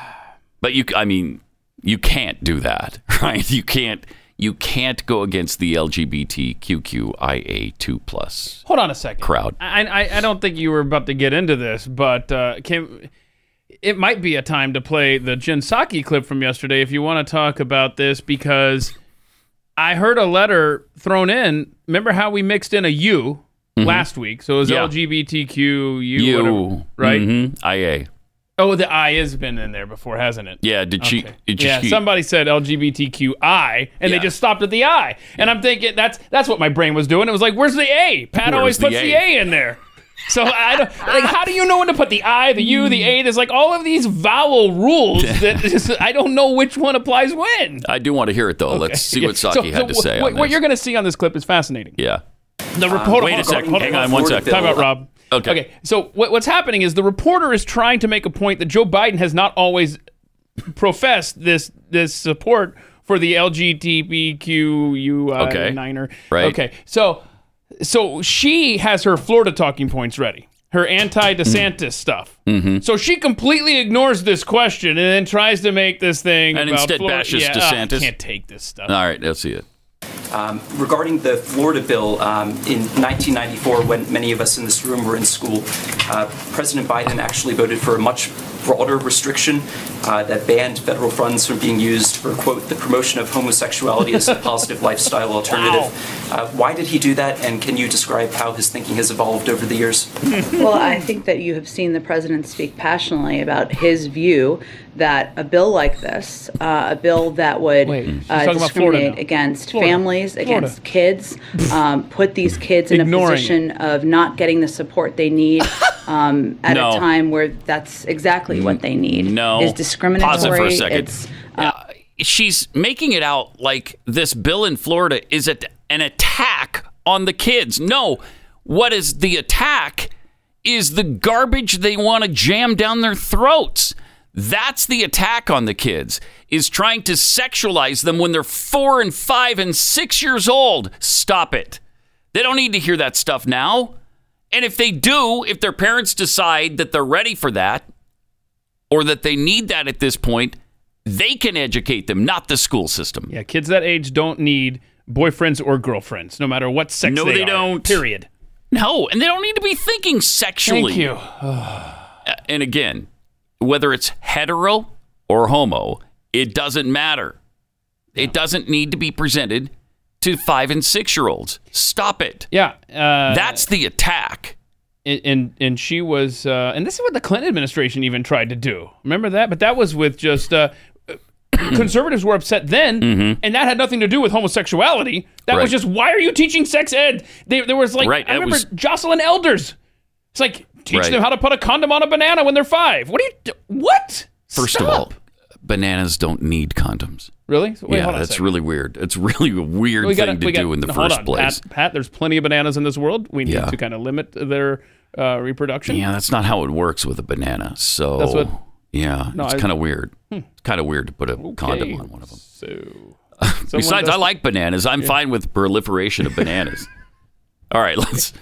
But you, I mean, you can't do that, right? You can't. You can't go against the LGBTQIA2 plus Hold on a second. crowd. I, I, I don't think you were about to get into this, but uh, can, it might be a time to play the Jen Psaki clip from yesterday if you want to talk about this because I heard a letter thrown in. Remember how we mixed in a U last week? So it was Yeah. LGBTQ, U, You, whatever, right? mhm, IA. Oh, the I has been in there before, hasn't it? Yeah. Did she? Okay. Did yeah, she? somebody said LGBTQI, and they just stopped at the I. And I'm thinking that's that's what my brain was doing. It was like, where's the A? Pat Where's always the puts the A? A in there. So I don't like. How do you know when to put the I, the U, the A? There's like all of these vowel rules that just, I don't know which one applies when. I do want to hear it though. Let's see what Psaki so had to wh- say What, on what this. you're going to see on this clip is fascinating. yeah. The reporter. wait a hold second. hold Hang on one Florida sec. Time out, Rob. Okay. Okay. So what, what's happening is the reporter is trying to make a point that Joe Biden has not always professed this this support for the LGBTQU Okay. niner. Right. Okay. So so she has her Florida talking points ready. Her anti-DeSantis stuff. Mm-hmm. So she completely ignores this question and then tries to make this thing And about instead Florida. bashes yeah, DeSantis? I can't take this stuff. All right. Let's see it. Um, regarding the Florida bill, um, in 1994, when many of us in this room were in school, uh, President Biden actually voted for a much broader restriction uh, that banned federal funds from being used for, quote, the promotion of homosexuality as a positive lifestyle alternative. Uh, why did he do that, and can you describe how his thinking has evolved over the years? well, I think that you have seen the president speak passionately about his view that a bill like this, uh, a bill that would Wait, uh, talking about Florida discriminate against Florida. Families, Florida. against kids, um, put these kids in Ignoring a position of not getting the support they need um, at No. a time where that's exactly what they need. No. is discriminatory. Pause it for a second. It's, Uh, she's making it out like this bill in Florida is at an attack on the kids. No, what is the attack is the garbage they want to jam down their throats. That's the attack on the kids, is trying to sexualize them when they're four and five and six years old. Stop it. They don't need to hear that stuff now. And if they do, if their parents decide that they're ready for that or that they need that at this point, they can educate them, not the school system. Yeah, kids that age don't need boyfriends or girlfriends, no matter what sex No, they, they don't. Period. No, and they don't need to be thinking sexually. Thank you. Uh, and again, whether it's hetero or homo, it doesn't matter. It doesn't need to be presented to five and six year olds. Stop it. Yeah, uh, That's the attack. and and, and she was, uh, and this is what the Clinton administration even tried to do. Remember that? But that was with just uh, conservatives were upset then, and that had nothing to do with homosexuality. That Mm-hmm. Right. was just why are you teaching sex ed? They, there was like Right, I that remember was- Joycelyn Elders. It's like teach Right. them how to put a condom on a banana when they're five. What do you? do- What? First of all, bananas don't need condoms. Really? Wait, yeah, hold on a that's really weird. It's really a weird We thing gotta- to we do got- in the first on, place. Pat, Pat, there's plenty of bananas in this world. We need Yeah. to kind of limit their uh, reproduction. Yeah, that's not how it works with a banana. So That's what- Yeah, No, it's kind of weird. Hmm. It's kind of weird to put a condom on one of them. So, Besides, I like bananas. I'm Yeah. fine with proliferation of bananas. All right, let's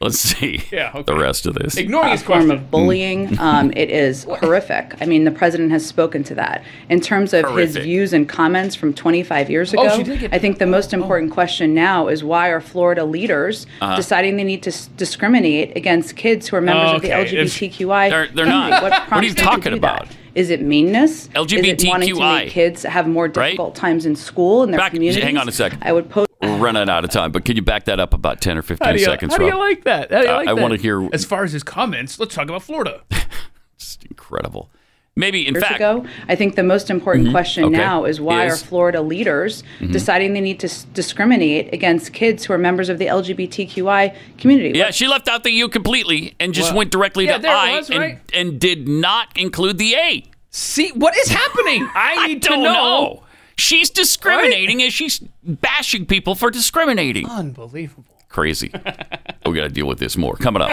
let's see Yeah, okay. the rest of this. Ignoring a his form of bullying. Um, it is horrific. I mean, the president has spoken to that. In terms of his views and comments from 25 years Oh, ago, she did get- I think the most important question now is why are Florida leaders Uh-huh. deciding they need to s- discriminate against kids who are members of the Okay, if- LGBTQI They're- they're not. What, What are you talking about? That? Is it meanness? Is it wanting to LGBTQI, make kids have more difficult times in school and their Back- communities? hang on a second. I would pose. We're running out of time, but can you back that up about ten or fifteen How you, seconds? how do you Rob? like that? How do you like I that? want to hear. As far as his comments, let's talk about Florida. Just Incredible. Maybe in years fact, ago. I think the most important Mhm. question Okay. now is why Is- are Florida leaders Mhm. deciding they need to s- discriminate against kids who are members of the LGBTQI community? yeah, she left out the U completely and just What? went directly Yeah, to there I was, and, right? and did not include the A. See what is happening? I need to don't know. know. She's discriminating as she's bashing people for discriminating. Unbelievable. Crazy. we got to deal with this more coming up.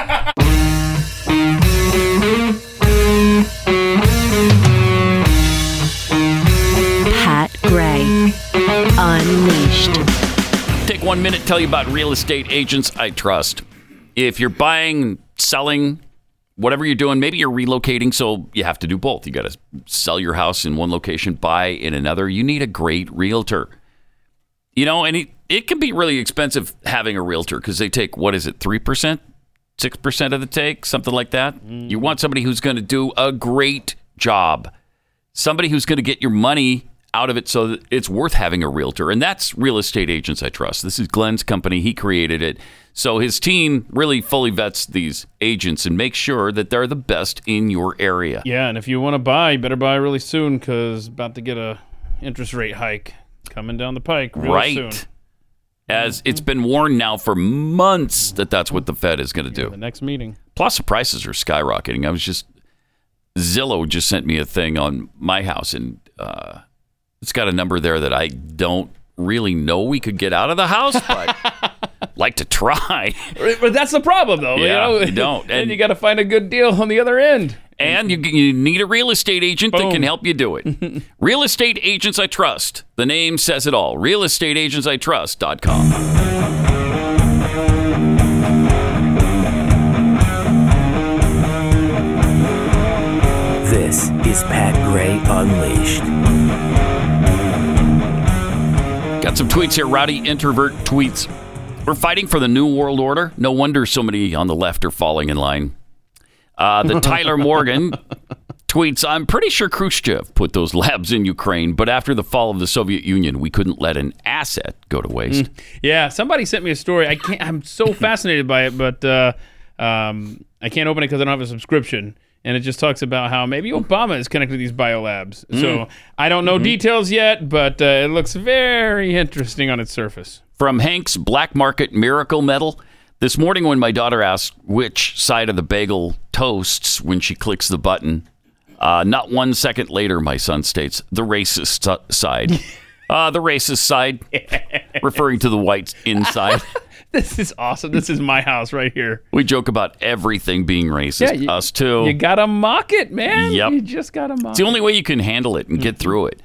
Pat Gray Unleashed. Take one minute, tell you about real estate agents I trust. If you're buying, selling, whatever you're doing, maybe you're relocating, so you have to do both. You got to sell your house in one location, buy in another. You need a great realtor. You know, and it, it can be really expensive having a realtor because they take, what is it, 3%? 6% of the take, something like that. You mm. want somebody who's going to do a great job, somebody who's going to get your money out of it so that it's worth having a realtor. And that's Real Estate Agents I Trust. This is Glenn's company. He created it. So his team really fully vets these agents and makes sure that they're the best in your area. Yeah, and if you want to buy, you better buy really soon because about to get a interest rate hike coming down the pike real right. soon. As it's been warned now for months that that's what the Fed is going to do. The next meeting. Plus, the prices are skyrocketing. I was just Zillow just sent me a thing on my house, and uh, it's got a number there that I don't really know we could get out of the house, but like to try. But that's the problem, though. Yeah, you, know? you don't. and And- you got to find a good deal on the other end. And you, you need a real estate agent that can help you do it. real Estate Agents I Trust. The name says it all. Real estate agents I RealestateAgentsITrust.com. This is Pat Gray Unleashed. Got some tweets here. Rowdy introvert tweets. We're fighting for the new world order. No wonder so many on the left are falling in line. Uh, the Tyler Morgan tweets I'm pretty sure Khrushchev put those labs in Ukraine, but after the fall of the Soviet Union, we couldn't let an asset go to waste. Yeah, somebody sent me a story. I can't. I'm so fascinated by it, but uh, um, I can't open it because I don't have a subscription. And it just talks about how maybe Obama is connected to these biolabs. So Mm. I don't know Mhm. details yet, but uh, it looks very interesting on its surface. From Hank's Black Market Miracle Metal. This morning, when my daughter asked which side of the bagel toasts when she clicks the button, uh, not one second later, my son states, the racist side. Uh, the racist side, referring to the white inside. This is awesome. This is my house right here. We joke about everything being racist. Yeah, you- Us too. You gotta mock it, man. Yep. You just gotta mock it. It's the only way you can handle it and get through it.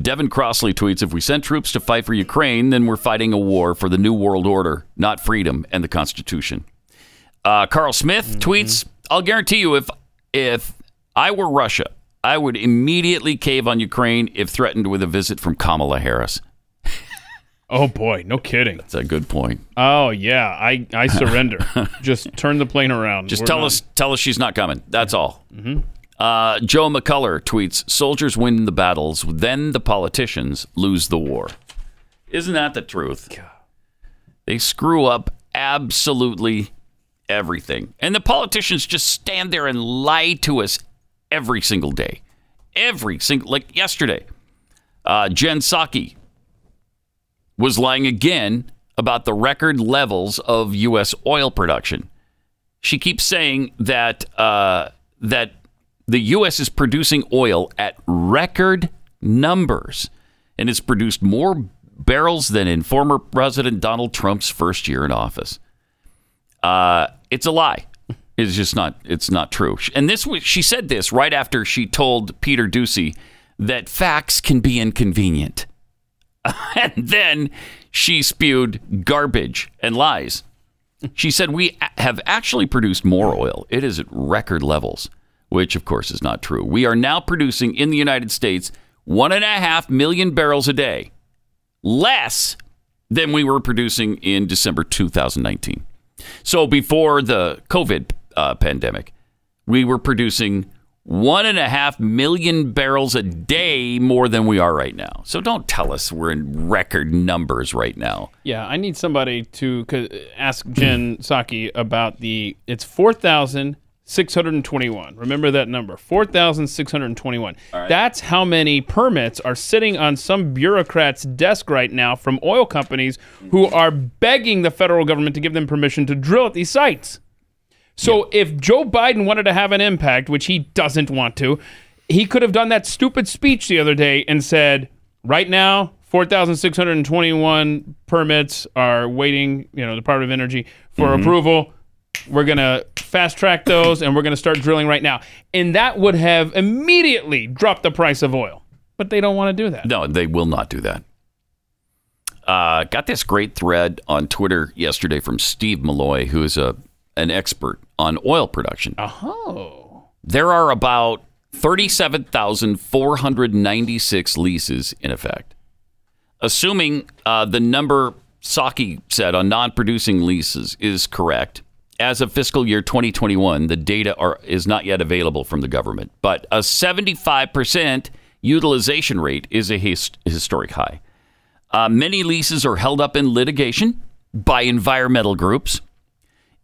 Devin Crossley tweets If we send troops to fight for Ukraine, then we're fighting a war for the New World Order, not freedom and the Constitution. Uh, Carl Smith tweets I'll guarantee you, if, if I were Russia, I would immediately cave on Ukraine if threatened with a visit from Kamala Harris. Oh boy, no kidding. That's a good point. Oh yeah, I I surrender. just turn the plane around. Just We're tell not- us tell us she's not coming. That's all. Uh, Joe McCullough tweets: "Soldiers win the battles, then the politicians lose the war." Isn't that the truth? They screw up absolutely everything, and the politicians just stand there and lie to us every single day, every single like yesterday. Uh, Jen Psaki was lying again about the record levels of U.S. oil production. She keeps saying that uh, that the U.S. is producing oil at record numbers and has produced more barrels than in former President Donald Trump's first year in office. Uh, it's a lie. It's just not. It's not true. And this. She said this right after she told Peter Doocy that facts can be inconvenient. and then she spewed garbage and lies. She said, We have actually produced more oil. It is at record levels, which of course is not true. We are now producing in the United States one and a half million barrels a day, less than we were producing in December 2019. So before the COVID uh, pandemic, we were producing one and a half million barrels a day more than we are right now. So don't tell us we're in record numbers right now. Yeah, I need somebody to ask Jen Psaki about the. It's four thousand six hundred twenty-one. Remember that number, four thousand six hundred twenty-one. That's how many permits are sitting on some bureaucrat's desk right now from oil companies who mm-hmm. are begging the federal government to give them permission to drill at these sites. So if Joe Biden wanted to have an impact, which he doesn't want to, he could have done that stupid speech the other day and said, right now, 4,621 permits are waiting, you know, the Department of Energy for Mhm. approval. We're going to fast track those and we're going to start drilling right now. And that would have immediately dropped the price of oil. But they don't want to do that. No, they will not do that. Uh, got this great thread on Twitter yesterday from Steve Milloy, who is a an expert on oil production. Oh. There are about 37,496 leases in effect. Assuming uh, the number Psaki said on non producing leases is correct, as of fiscal year 2021, the data are, is not yet available from the government, but a 75% utilization rate is a his, historic high. Uh, many leases are held up in litigation by environmental groups.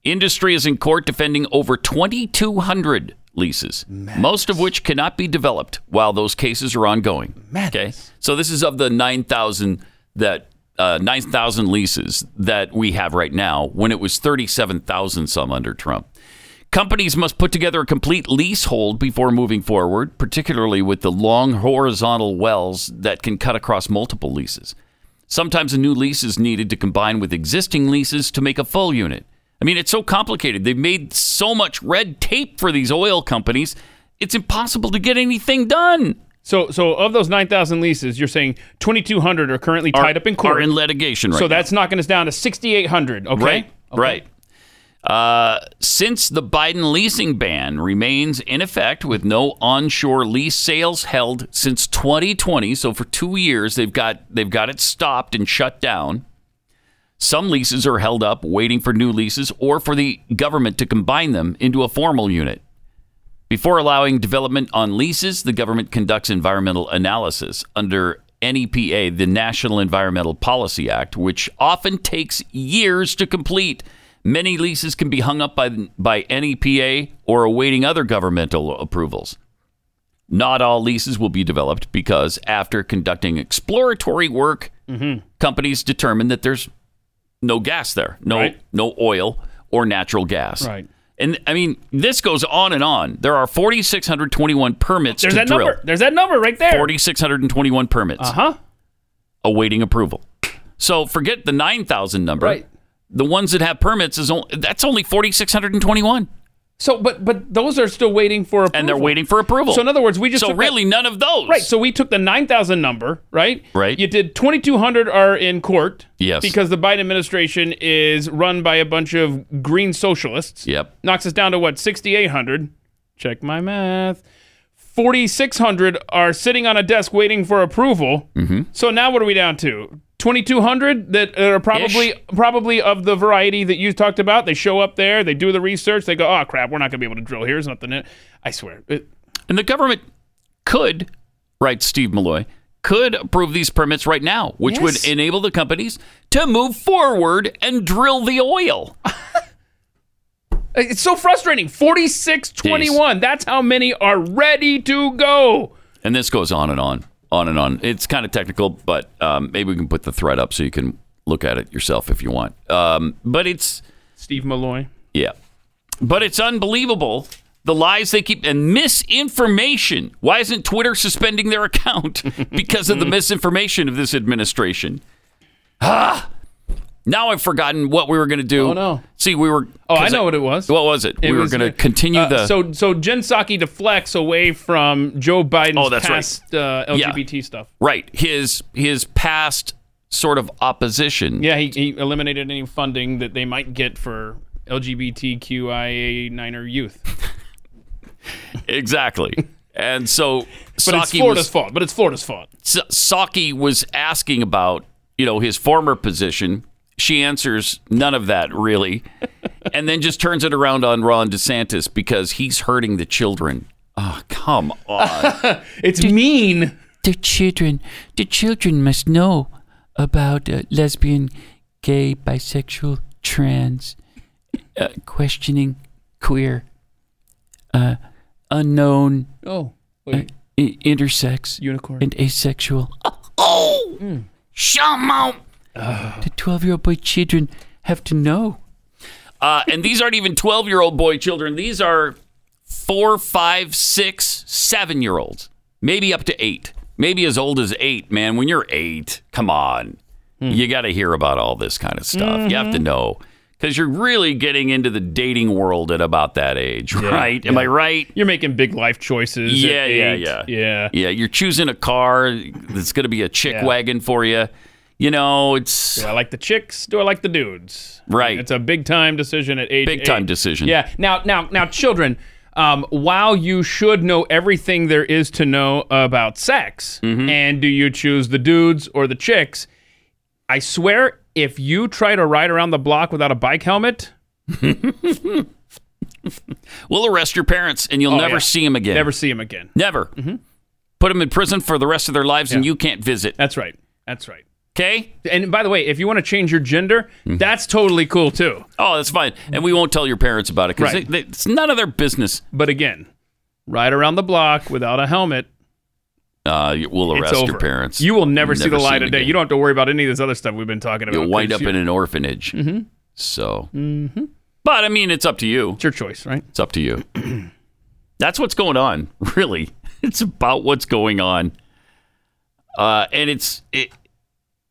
Industry is in court defending over 2,200 leases, most of which cannot be developed while those cases are ongoing. Okay, so this is of the 9,000 that uh, 9,000 leases that we have right now, when it was 37,000 some under Trump. Companies must put together a complete leasehold before moving forward, particularly with the long horizontal wells that can cut across multiple leases. Sometimes a new lease is needed to combine with existing leases to make a full unit. I mean, it's so complicated. They've made so much red tape for these oil companies, it's impossible to get anything done. So, so of those 9,000 leases, you're saying 2,200 are currently Are- tied up in court. are in litigation right So now. that's knocking us down to 6,800. Okay. Right, Okay. right. Uh, since the Biden leasing ban remains in effect with no onshore lease sales held since 2020, so for two years they've got they've got it stopped and shut down. Some leases are held up waiting for new leases or for the government to combine them into a formal unit. Before allowing development on leases, the government conducts environmental analysis under NEPA, the National Environmental Policy Act, which often takes years to complete. Many leases can be hung up by, by NEPA or awaiting other governmental approvals. Not all leases will be developed because after conducting exploratory work, Mhm. companies determine that there's no gas there, no Right. no oil or natural gas. Right. And I mean, this goes on and on. There are 4,621 permits There's to that drill. number. There's that number right there. 4,621 permits. Uh huh. Awaiting approval. So forget the 9,000 number. Right. the ones that have permits is only, that's only 4621 So, but but those are still waiting for approval. and they're waiting for approval. So in other words, we just so took that- really none of those. Right. So we took the 9,000 number, right? Right. You did 2,200 are in court. Yes. Because the Biden administration is run by a bunch of green socialists. Yep. Knocks us down to what, 6,800? Check my math. 4,600 are sitting on a desk waiting for approval. Mm-hmm. So now what are we down to? 2,200 that are probably probably of the variety that you talked about. They show up there, they do the research, they go, oh crap, we're not going to be able to drill here. There's nothing in it. I swear. It, And the government could, writes Steve Milloy, could approve these permits right now, which Yes. would enable the companies to move forward and drill the oil. It's so frustrating. 4621. That's how many are ready to go. And this goes on and on, on and on. It's kind of technical, but um, maybe we can put the thread up so you can look at it yourself if you want. Um, but it's, Steve Milloy. yeah. But it's unbelievable the lies they keep and misinformation. Why isn't Twitter suspending their account because of the misinformation of this administration? Ah, now I've forgotten what we were going to do. Oh, no. See, we were. Oh, I know what it was. What was it? It we were going uh, to continue uh, the. so so Jen Psaki deflects away from Joe Biden's Oh, that's right. past uh, Yeah. LGBT stuff. right, his his past sort of opposition. Yeah, he, he eliminated any funding that they might get for LGBTQIA niner youth. Exactly. And so But it's Florida's was, fault. But it's Florida's fault. Psaki was asking about, you know, his former position. She answers none of that really, and then just turns it around on Ron DeSantis because he's hurting the children. Oh, come on. it's mean. The children, the children must know about uh, lesbian, gay, bisexual, trans, uh, questioning, queer, uh, unknown, Oh, uh, i- intersex, Unicorn. and asexual. oh, Shamo. The twelve-year-old boy children have to know. Uh, and these aren't even 12 year old boy children. These are four, five, six, seven year olds, maybe up to eight, maybe as old as eight, man. When you're eight, come on. You got to hear about all this kind of stuff. You have to know because you're really getting into the dating world at about that age, right? Am. I right? You're making big life choices. at Yeah, yeah, yeah. Yeah. Yeah, you're choosing a car that's going to be a chick Yeah. wagon for you. You know, it's Do I like the chicks? Do I like the dudes? Right. It's a big time decision at age. Big time eight. decision. Yeah. Now, now, now, children. Um, while you should know everything there is to know about sex, Mm-hmm. and do you choose the dudes or the chicks? I swear, if you try to ride around the block without a bike helmet, we'll arrest your parents and you'll Oh, never yeah. see them again. never see them again. Never. Put them in prison for the rest of their lives and you can't visit. That's right. That's right. Okay? And by the way, if you want to change your gender, Mm-hmm. that's totally cool too. Oh, that's fine. And we won't tell your parents about it because Right. it's none of their business. But again, ride around the block without a helmet. Uh, we'll arrest your parents. You will never, see the light of day. You don't have to worry about any of this other stuff we've been talking about. You'll wind up in an orphanage. Mhm. So, Mhm. but I mean, it's up to you. It's your choice, right? It's up to you. That's what's going on, really. It's about what's going on, uh, and it's it,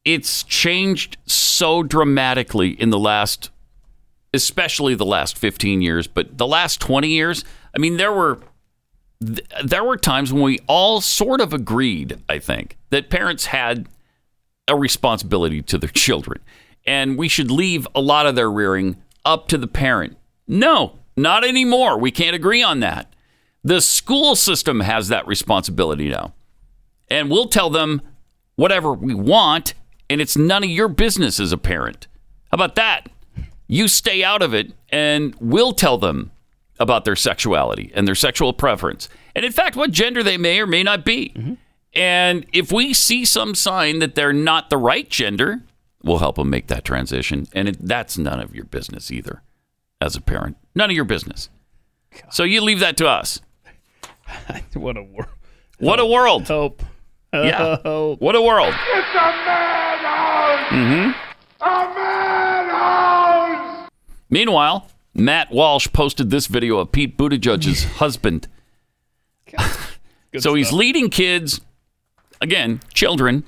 it's changed so dramatically in the last, especially the last fifteen years, but the last twenty years. I mean, there were there were times when we all sort of agreed, I think, that parents had a responsibility to their children, and we should leave a lot of their rearing up to the parent. No, not anymore. We can't agree on that. The school system has that responsibility now. And we'll tell them whatever we want, and it's none of your business as a parent. How about that? You stay out of it, and we'll tell them about their sexuality and their sexual preference. And in fact, what gender they may or may not be. And if we see some sign that they're not the right gender, we'll help them make that transition. And it, that's none of your business either as a parent. None of your business. So you leave that to us. what a world. What a world. Help. Yeah. Help. What a world. It's a madhouse! Mm-hmm. A! Meanwhile, Matt Walsh posted this video of Pete Buttigieg's husband. so he's leading kids, again, children,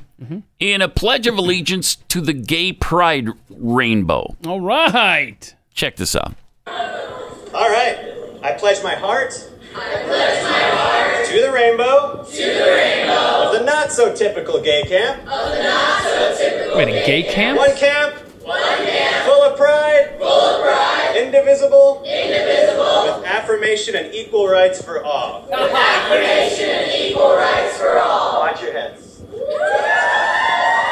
in a pledge of allegiance to the gay pride rainbow. All right. Check this out. All right. I pledge my heart. I pledge my heart to the rainbow. To the rainbow of the not so typical gay camp. Of the not so typical. Wait, a gay camp? One camp. One camp. Full of pride. Full of pride. Indivisible. Indivisible. With affirmation and equal rights for all. With affirmation and equal rights for all. Watch your heads.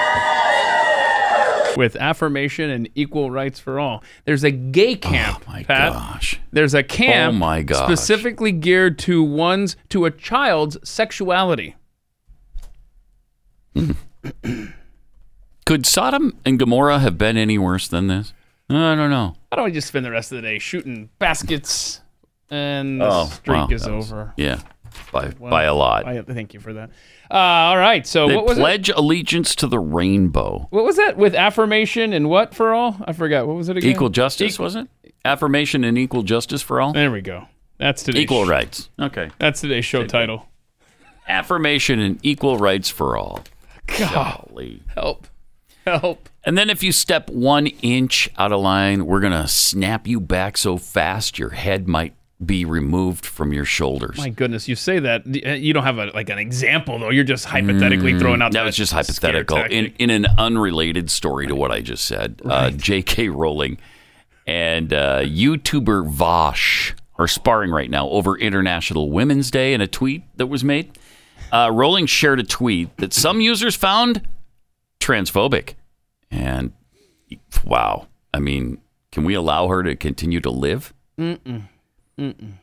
with affirmation and equal rights for all. There's a gay oh camp, oh my Pat. gosh. There's a oh camp Oh my gosh. specifically geared to one's to a child's sexuality. Hmm. Could Sodom and Gomorrah have been any worse than this? I don't know. Why don't we just spend the rest of the day shooting baskets and the Oh, streak wow, is was- over? Yeah, by Well, by a lot. I- thank you for that. Uh, all right. So they what was it? pledge allegiance to the rainbow. What was that with affirmation and what for all? I forgot. What was it again? Equal justice, was it? Affirmation and equal justice for all. There we go. That's today's Equal sh- rights. Okay. That's today's show title. Affirmation and equal rights for all. Golly. Help. Help. And then if you step one inch out of line, we're gonna snap you back so fast your head might be removed from your shoulders. My goodness, you say that uh, you don't have a like an example though. You're just hypothetically Mm, throwing out that that was just hypothetical in, in an unrelated story to what I just said. Uh, J.K. Rowling and uh, YouTuber Vaush are sparring right now over International Women's Day in a tweet that was made. Uh, Rowling shared a tweet that some users found transphobic, and wow, I mean, can we allow her to continue to live? Mm-mm. Mm-mm.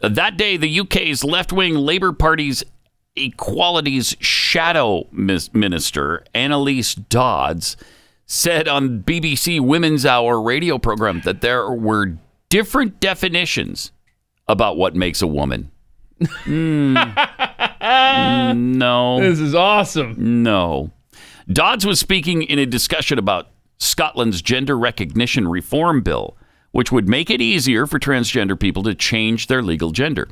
That day, the UK's left wing Labour Party's Equalities Shadow Minister, Anneliese Dodds, said on BBC Women's Hour radio program that there were different definitions about what makes a woman. Mm, no. This is awesome. No. Dodds was speaking in a discussion about Scotland's gender recognition reform bill, which would make it easier for transgender people to change their legal gender.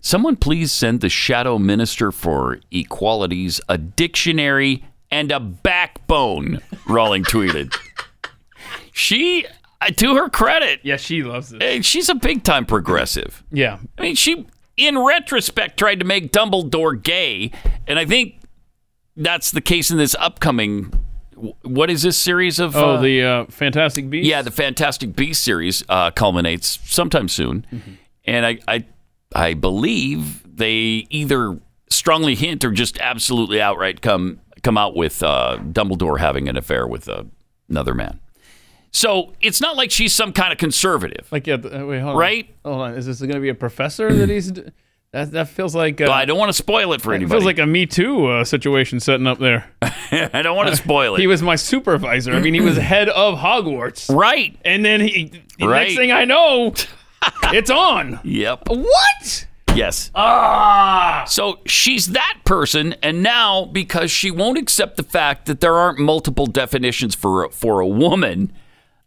Someone please send the shadow minister for equalities a dictionary and a backbone, Rowling tweeted. She, uh, to her credit, yeah, she loves it. eh, She's a big time progressive. Yeah. I mean, she, in retrospect, tried to make Dumbledore gay, and I think that's the case in this upcoming. What is this series of? Oh, uh, the uh, Fantastic Beasts. yeah, the Fantastic Beast series uh, culminates sometime soon, and I, I, I believe they either strongly hint or just absolutely outright come come out with uh, Dumbledore having an affair with uh, another man. So it's not like she's some kind of conservative. Like yeah. wait, hold on. Right? Hold on. Is this going to be a professor that he's? That that feels like. Uh, But I don't want to spoil it for It anybody. feels like a Me Too uh, situation setting up there. I don't want to spoil it. He was my supervisor. I mean, he was head of Hogwarts. Right. And then he. the Right. Next thing I know, it's on. Yep. What? Yes. Ah. So she's that person, and now because she won't accept the fact that there aren't multiple definitions for for a woman,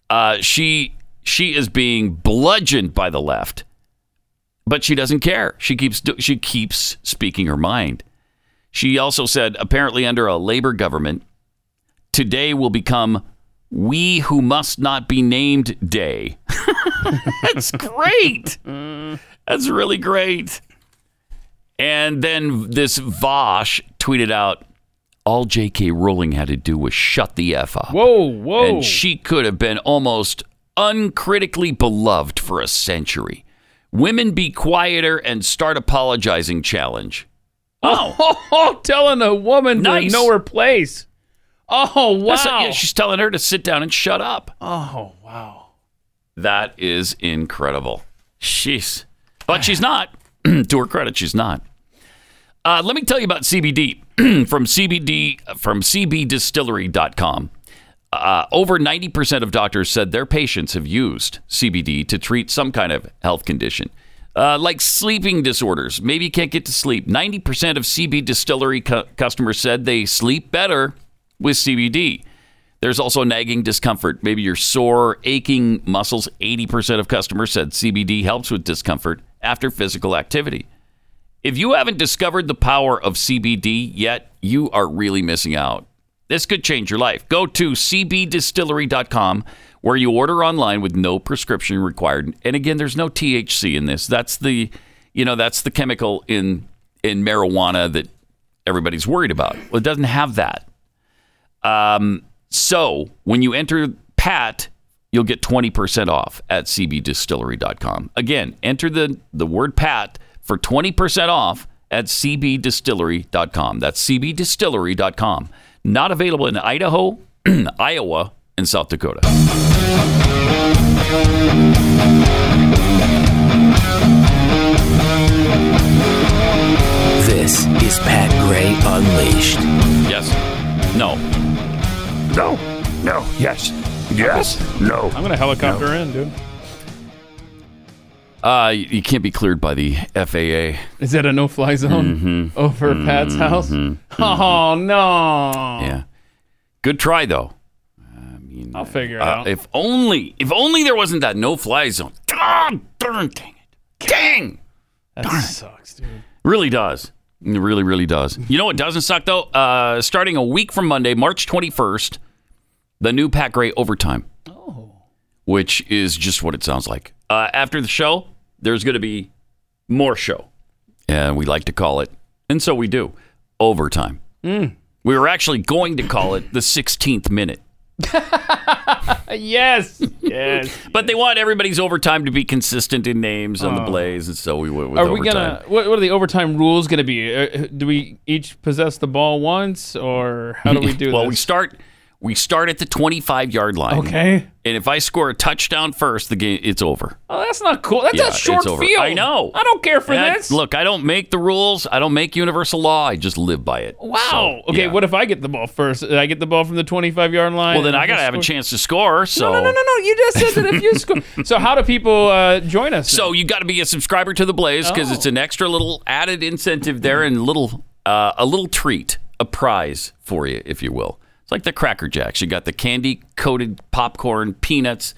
uh, she she is being bludgeoned by the left. But she doesn't care. She keeps she keeps speaking her mind. She also said, apparently under a labor government, today will become "We Who Must Not Be Named Day." That's great. That's really great. And then this Vaush tweeted out, all J.K. Rowling had to do was shut the F up. Whoa, whoa. And she could have been almost uncritically beloved for a century. Women be quieter and start apologizing challenge. Oh, telling a woman Nice. to know her place. Oh wow. That's- yeah, she's telling her to sit down and shut up. oh wow. That is incredible. She's, but she's not. to her credit, she's not. Uh, let me tell you about CBD from CBD from CBDistillery.com. Uh, over 90% of doctors said their patients have used CBD to treat some kind of health condition, uh, like sleeping disorders. Maybe you can't get to sleep. 90% of CB Distillery cu- customers said they sleep better with CBD. There's also nagging discomfort. Maybe you're sore, aching muscles. 80% of customers said CBD helps with discomfort after physical activity. If you haven't discovered the power of CBD yet, you are really missing out. This could change your life. Go to cbdistillery.com where you order online with no prescription required. And again, there's no THC in this. That's the, you know, that's the chemical in in marijuana that everybody's worried about. Well, it doesn't have that. Um, so when you enter Pat, you'll get 20% off at cbdistillery.com. Again, enter the, the word Pat for 20% off at cbdistillery.com. That's cbdistillery.com. Not available in Idaho, Iowa, and South Dakota. This is Pat Gray Unleashed. Yes. No. No. No. Yes. Yes. No. I'm gonna helicopter in, dude. Uh, you you can't be cleared by the FAA. Is that a no-fly zone Mhm. over Pat's house? Mhm. Oh no! Yeah. Good try though. I'll figure it Uh, out. if only, if only there wasn't that no-fly zone. God darn dang it! Dang! That sucks, dude. Really does. It really, really does. You know what doesn't suck though? Uh, starting a week from Monday, March 21st, the new Pat Gray overtime. Which is just what it sounds like. Uh, after the show, there's going to be more show. And we like to call it, and so we do, overtime. Mm. We were actually going to call it the 16th minute. yes, yes. But they want everybody's overtime to be consistent in names on the Oh. blaze, and so we went with Are we gonna? What, what are the overtime rules gonna be? Uh, do we each possess the ball once, or how do we do well, this? we start we start at the 25 yard line. Okay. And if I score a touchdown first, the game it's over. Oh, that's not cool. That's Yeah, a short field. I know. I don't care for And this. Look, I don't make the rules. I don't make universal law. I just live by it. Wow. So, okay. yeah. What if I get the ball first? I get the ball from the 25 yard line. Well, then I got to have a chance to score. So No, no, no, no, no. You just said that if you score. So how do people uh, join us? So you got to be a subscriber to the Blaze because Oh. it's an extra little added incentive there and little uh, a little treat, a prize for you, if you will. It's like the Cracker Jacks. You got the candy coated popcorn, peanuts,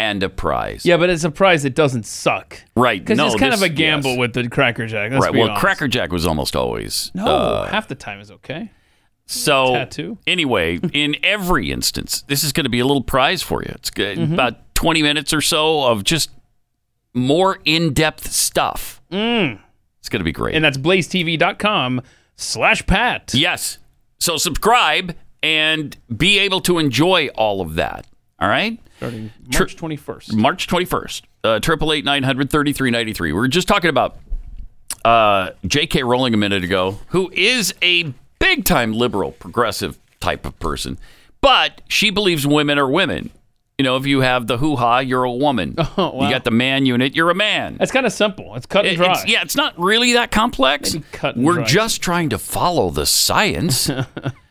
and a prize. Yeah, but it's a prize that doesn't suck. Right. Because No, it's kind this- of a gamble yes. with the Cracker Jack. Let's right. be Well, honest. Cracker Jack was almost always No, uh, half the time is okay. So Tattoo. anyway, in every instance, this is going to be a little prize for you. It's good, Mhm. about twenty minutes or so of just more in-depth stuff. Mm. It's going to be great. And that's blazetv.com slash Pat. Yes. So subscribe and be able to enjoy all of that. All right. Starting March 21st. March 21st. Uh, Triple eight nine hundred thirty three ninety three. We were just talking about uh, J.K. Rowling a minute ago, who is a big time liberal, progressive type of person, but she believes women are women. You know, if you have the hoo ha, you're a woman. Oh, wow. You got the man unit, you're a man. That's kind of simple. It's cut and dry. it's- yeah, it's not really that complex. We're dry. just trying to follow the science.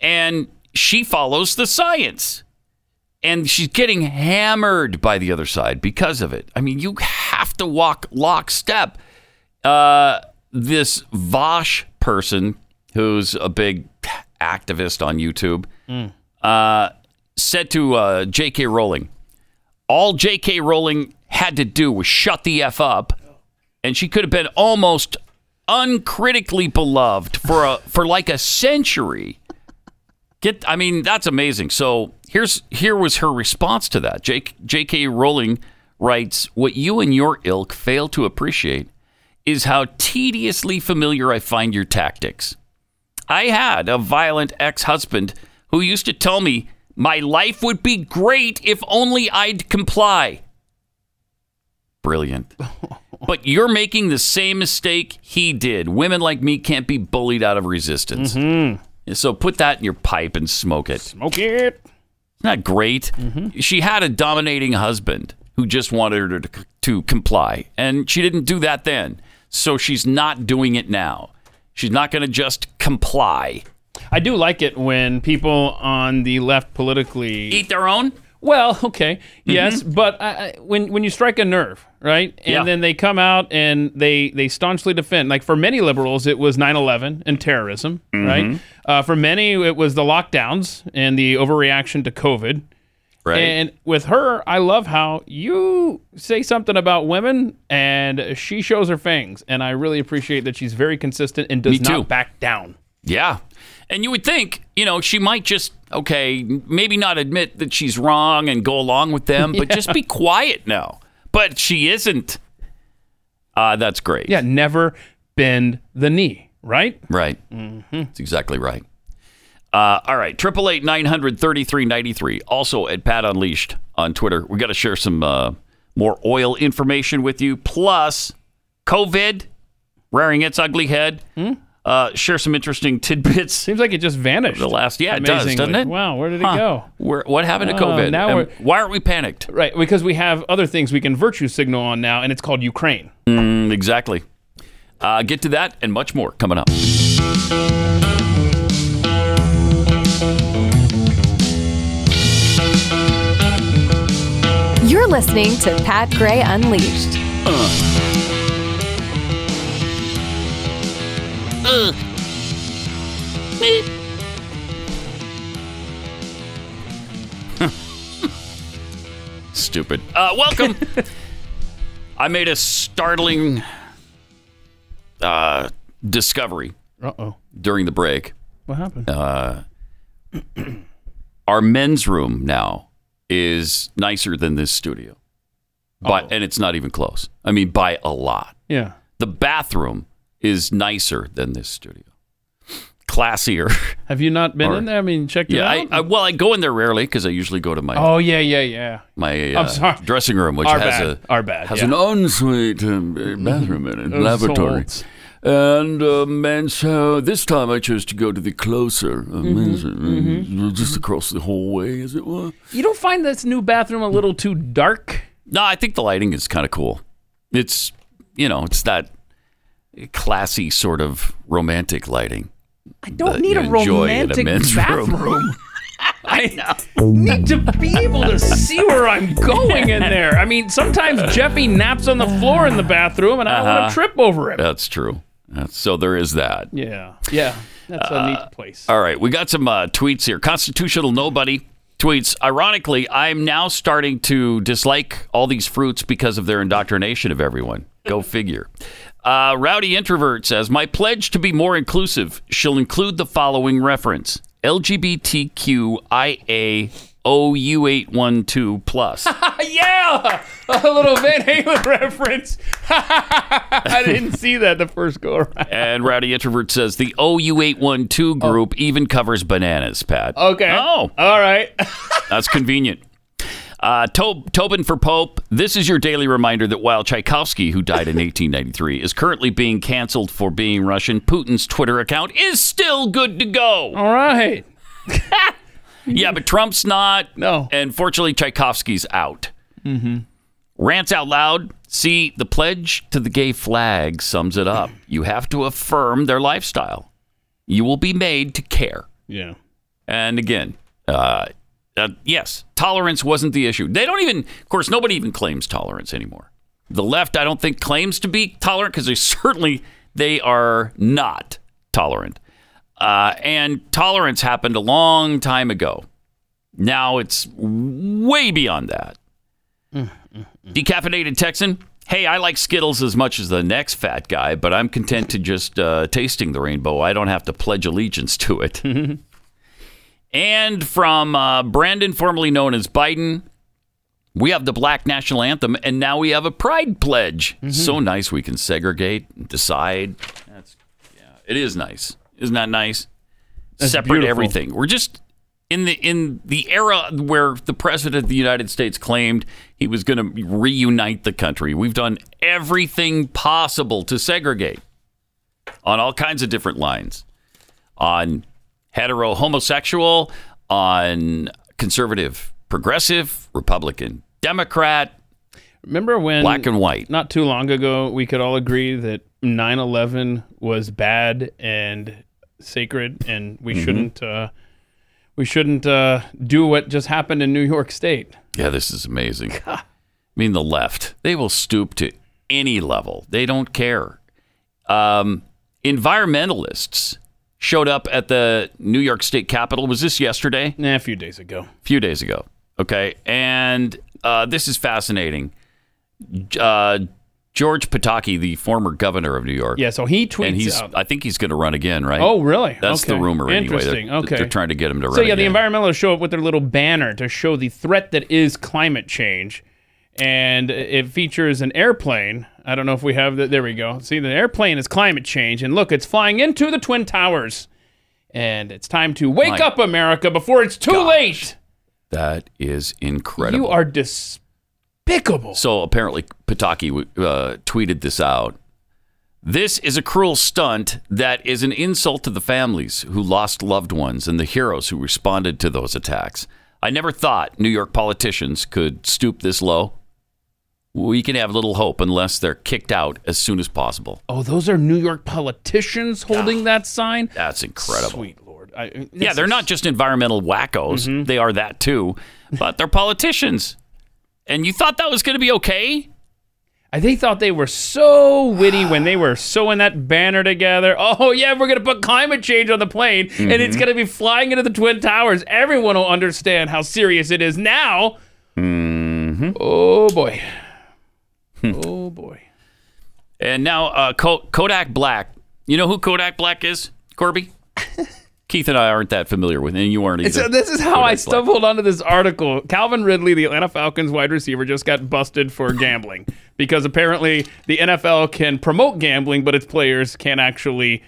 and she follows the science. And she's getting hammered by the other side because of it. I mean, you have to walk lockstep. Uh, this Vaush person, who's a big activist on YouTube, Mm. uh, said to uh, J.K. Rowling, all J.K. Rowling had to do was shut the F up, and she could have been almost uncritically beloved for a for like a century. Get, I mean, that's amazing. So here's here was her response to that. J, J.K. Rowling writes, "What you and your ilk fail to appreciate is how tediously familiar I find your tactics. I had a violent ex-husband who used to tell me." My life would be great if only I'd comply. Brilliant. But you're making the same mistake he did. Women like me can't be bullied out of resistance. Mm-hmm. So put that in your pipe and smoke it. Smoke it. Isn't that great? Mm-hmm. She had a dominating husband who just wanted her to, to comply, and she didn't do that then. So she's not doing it now. She's not going to just comply. I do like it when people on the left politically Eat their own? Well, okay, mm-hmm. yes, but I, I, when when you strike a nerve, right, and Yeah. then they come out and they they staunchly defend. Like for many liberals, it was 9/11 and terrorism, right? Mm-hmm. Uh, for many, it was the lockdowns and the overreaction to COVID. Right. And with her, I love how you say something about women and she shows her fangs. And I really appreciate that she's very consistent and does not back down. Yeah. And you would think, you know, she might just, okay, maybe not admit that she's wrong and go along with them, but just be quiet now. But she isn't. Uh, that's great. Yeah, never bend the knee, right? Right. That's exactly right. Uh, all right. Triple eight nine hundred thirty three ninety three. Also at Pat Unleashed on Twitter. We got to share some uh, more oil information with you. Plus, COVID rearing its ugly head. Uh, share some interesting tidbits. Seems like it just vanished. The last, yeah, it does, doesn't it? Wow, where did it Huh. go? Where, what happened to Oh, COVID? now we're- why aren't we panicked? Right, because we have other things we can virtue signal on now, and it's called Ukraine. Mm, exactly. Uh, get to that and much more coming up. You're listening to Pat Gray Unleashed. Stupid. Uh, welcome. I made a startling uh, discovery Uh oh. during the break. What happened? Uh, our men's room now is nicer than this studio, but and it's not even close. I mean, by a lot. Yeah. The bathroom is nicer than this studio, classier. Have you not been Or- in there? I mean, checked it yeah, I, out. I, well, I go in there rarely because I usually go to my oh yeah, yeah, yeah. my I'm uh, sorry. dressing room, which Our has bad. a Our bad, has yeah. an ensuite um, bathroom in it, laboratory. souls. And um, and so this time I chose to go to the closer, uh, men's room, uh, just across the hallway, as it were. You don't find this new bathroom a little too dark? No, I think the lighting is kind of cool. It's you know, it's that classy sort of romantic lighting. I don't that need a a romantic room. bathroom. I need to be able to see where I'm going in there. I mean, sometimes Jeffy naps on the floor in the bathroom, and I don't want Uh-huh. to trip over him. That's true. That's, so there is that. Yeah, yeah, that's a neat place. All right, we got some uh, tweets here. Constitutional nobody tweets. Ironically, I'm now starting to dislike all these fruits because of their indoctrination of everyone. Go figure. Uh, Rowdy introvert says, "My pledge to be more inclusive shall include the following reference: LGBTQIA OU812 plus." yeah, a little Van Halen reference. I didn't see that the first go around. and Rowdy introvert says the OU812 group even covers bananas. Pat. Okay. Oh, all right. That's convenient. Uh, to- Tobin for Pope, this is your daily reminder that while Tchaikovsky, who died in 1893, is currently being canceled for being Russian, Putin's Twitter account is still good to go. All right. yeah, but Trump's not. No. And fortunately, Tchaikovsky's out. Mm-hmm. Rants out loud. See, the pledge to the gay flag sums it up. You have to affirm their lifestyle. You will be made to care. Yeah. And again, uh, uh, yes, tolerance wasn't the issue. They don't even, of course, nobody even claims tolerance anymore. The left, I don't think, claims to be tolerant because they certainly they are not tolerant. Uh, and tolerance happened a long time ago. Now it's way beyond that. Decaffeinated Texan. Hey, I like Skittles as much as the next fat guy, but I'm content to just uh, tasting the rainbow. I don't have to pledge allegiance to it. and from uh, Brandon, formerly known as Biden, we have the Black National Anthem, and now we have a Pride Pledge. So nice we can segregate, and decide. That's yeah, it is nice. Isn't that nice? That's Separate beautiful. everything. We're just in the in the era where the president of the United States claimed he was going to reunite the country. We've done everything possible to segregate on all kinds of different lines. On hetero homosexual, on conservative progressive, Republican Democrat, Remember when black and white. not too long ago we could all agree that 9/11 was bad and sacred and we Mhm. shouldn't uh, we shouldn't uh, do what just happened in New York State. Yeah, this is amazing. I mean, the left, they will stoop to any level. They don't care. Um, environmentalists showed up at the New York State Capitol. Was this yesterday? Nah, a few days ago. A few days ago. Okay. And uh, this is fascinating. Uh, George Pataki, the former governor of New York. Yeah, so he tweets and he's. out- I think he's going to run again, right? Oh, really? That's the rumor anyway. They're- Interesting. Okay. They're trying to get him to run So yeah, the environmentalists show up with their little banner to show the threat that is climate change, and it features an airplane. I don't know if we have that. There we go. See, the airplane is climate change, and look, it's flying into the twin towers, and it's time to wake My up, America, before it's too late. that is incredible. You are despicable. So apparently, Pataki uh, tweeted this out. This is a cruel stunt that is an insult to the families who lost loved ones and the heroes who responded to those attacks. I never thought New York politicians could stoop this low. We can have little hope unless they're kicked out as soon as possible. Oh, those are New York politicians holding that sign. That's incredible. Sweet Lord. I, Yeah, they're not just environmental wackos. They are that too, but they're politicians. And you thought that was going to be okay? I- They thought they were so witty when they were sewing that banner together. Oh yeah, we're gonna put climate change on the plane, and it's Mhm. gonna be flying into the twin towers. Everyone will understand how serious it is now. Mm-hmm. Oh boy. Hmm. oh boy. And now uh, Ko- Kodak Black. You know who Kodak Black is, Corby? Keith and I aren't that familiar with, and you aren't either. It's, uh, this is how Kodak I Black. stumbled onto this article. Calvin Ridley, the Atlanta Falcons wide receiver, just got busted for gambling because apparently the NFL can promote gambling, but its players can't actually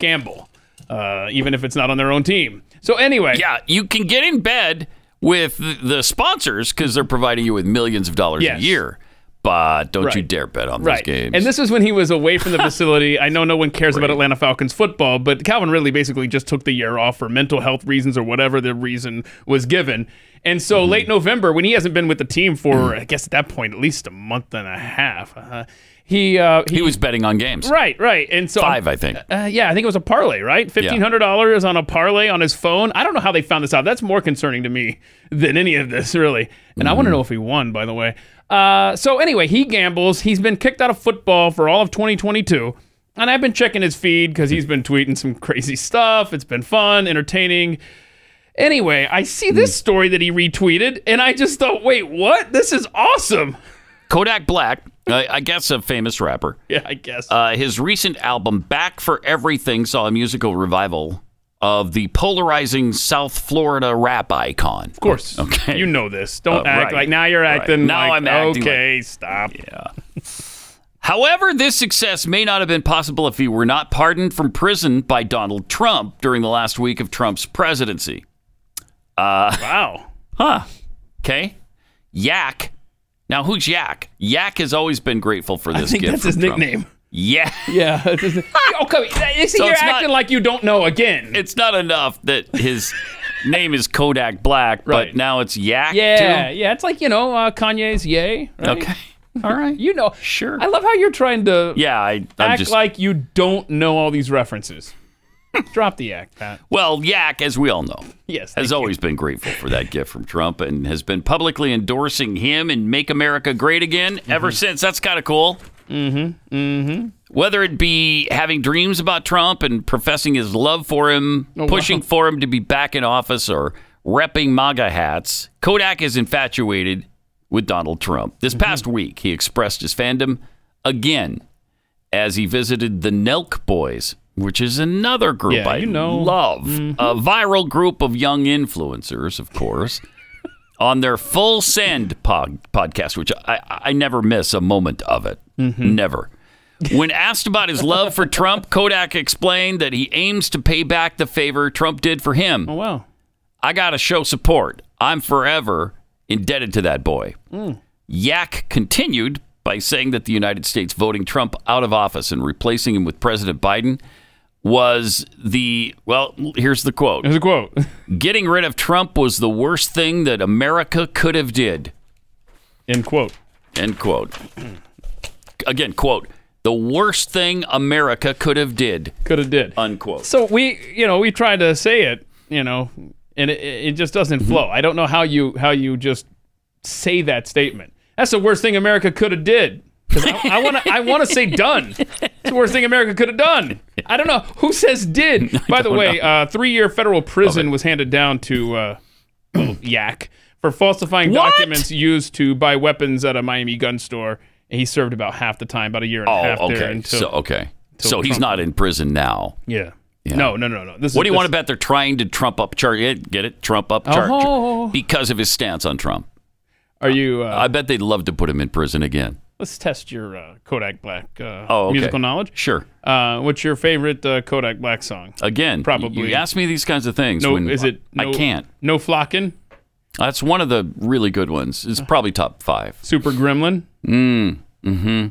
gamble, uh, even if it's not on their own team. So anyway, Yeah, you can get in bed with the, the sponsors because they're providing you with millions of dollars Yes. a year. But don't you dare bet on right. those games. And this was when he was away from the facility. I know no one cares about Atlanta Falcons football, but Calvin Ridley basically just took the year off for mental health reasons or whatever the reason was given. And so Mm-hmm. late November, when he hasn't been with the team for, I guess at that point, at least a month and a half, uh, he, uh, he was betting on games. Right, right. And so Five, I think. Uh, yeah, I think it was a parlay, right? Fifteen hundred dollars on a parlay on his phone. I don't know how they found this out. That's more concerning to me than any of this, really. And I want to know if he won, by the way. Uh, so anyway, he gambles. He's been kicked out of football for all of 2022. And I've been checking his feed because he's been tweeting some crazy stuff. It's been fun, entertaining. Anyway, I see this story that he retweeted, and I just thought, wait, what? This is awesome. Kodak Black, I I guess a famous rapper. Yeah, I guess. Uh, his recent album, Back for Everything, saw a musical revival of the polarizing South Florida rap icon. Of course. Okay. You know this. Don't Uh, act right. like now you're Right. acting Now like I'm acting okay, stop. Yeah. However, this success may not have been possible if he were not pardoned from prison by Donald Trump during the last week of Trump's presidency. Uh, wow. Huh. Okay. Yak. Now, who's Yak? Yak has always been grateful for this I think gift. that's his Trump. nickname. Yeah. Yeah. okay. oh. You see, So you're it's not- acting like you don't know again. It's not enough that his name is Kodak Black, Right. but now it's Yak Yeah, too. yeah. It's like you know uh, Kanye's "Yay." Right? Okay. All right. You know, Sure. I love how you're trying to Yeah, I, I'm act just like you don't know all these references. Drop the act, Pat. well, Yak, as we all know, Yes. has always been grateful for that gift from Trump and has been publicly endorsing him and "Make America Great Again" Mm-hmm. ever since. That's kind of cool. Mm-hmm. Mm-hmm. Whether it be having dreams about Trump and professing his love for him, Oh, wow. pushing for him to be back in office, or repping MAGA hats, Kodak is infatuated with Donald Trump. This Mm-hmm. past week, he expressed his fandom again as he visited the Nelk Boys, which is another group Yeah, I you know. love. Mhm. A viral group of young influencers, of course. On their Full Send pod- podcast, which I, I never miss a moment of it. Mm-hmm. Never. When asked about his love for Trump, Kodak explained that he aims to pay back the favor Trump did for him. Oh wow. I got to show support. I'm forever indebted to that boy. Mm. Yak continued by saying that the United States voting Trump out of office and replacing him with President Biden was the, well, here's the quote. Here's a quote. Getting rid of Trump was the worst thing that America could have did. End quote. End quote. Again, quote, the worst thing America could have did. Could have did. Unquote. So we, you know, we tried to say it, you know, and it, it just doesn't flow. I don't know how you how you just say that statement. That's the worst thing America could have did. I want to I want to say done. It's the worst thing America could have done. I don't know who says did. By the way, uh, three year federal prison was handed down to uh, Yak for falsifying What? documents used to buy weapons at a Miami gun store He served about half the time, about a year and a Oh, half there okay. until. so okay. So he's not in prison now. Yeah. Yeah. No, no, no, no. This what is, do you want to bet they're trying to trump up charge? Get it? Trump up charge Oh. because of his stance on Trump. Are you? Uh, I bet they'd love to put him in prison again. let's test your uh, Kodak Black uh, Oh, okay. musical knowledge. Sure. Uh, what's your favorite uh, Kodak Black song? Again, Probably. You ask me these kinds of things. No, is it? I no- can't. No flocking. That's one of the really good ones. It's probably top five. Super Gremlin. Mm. Hmm.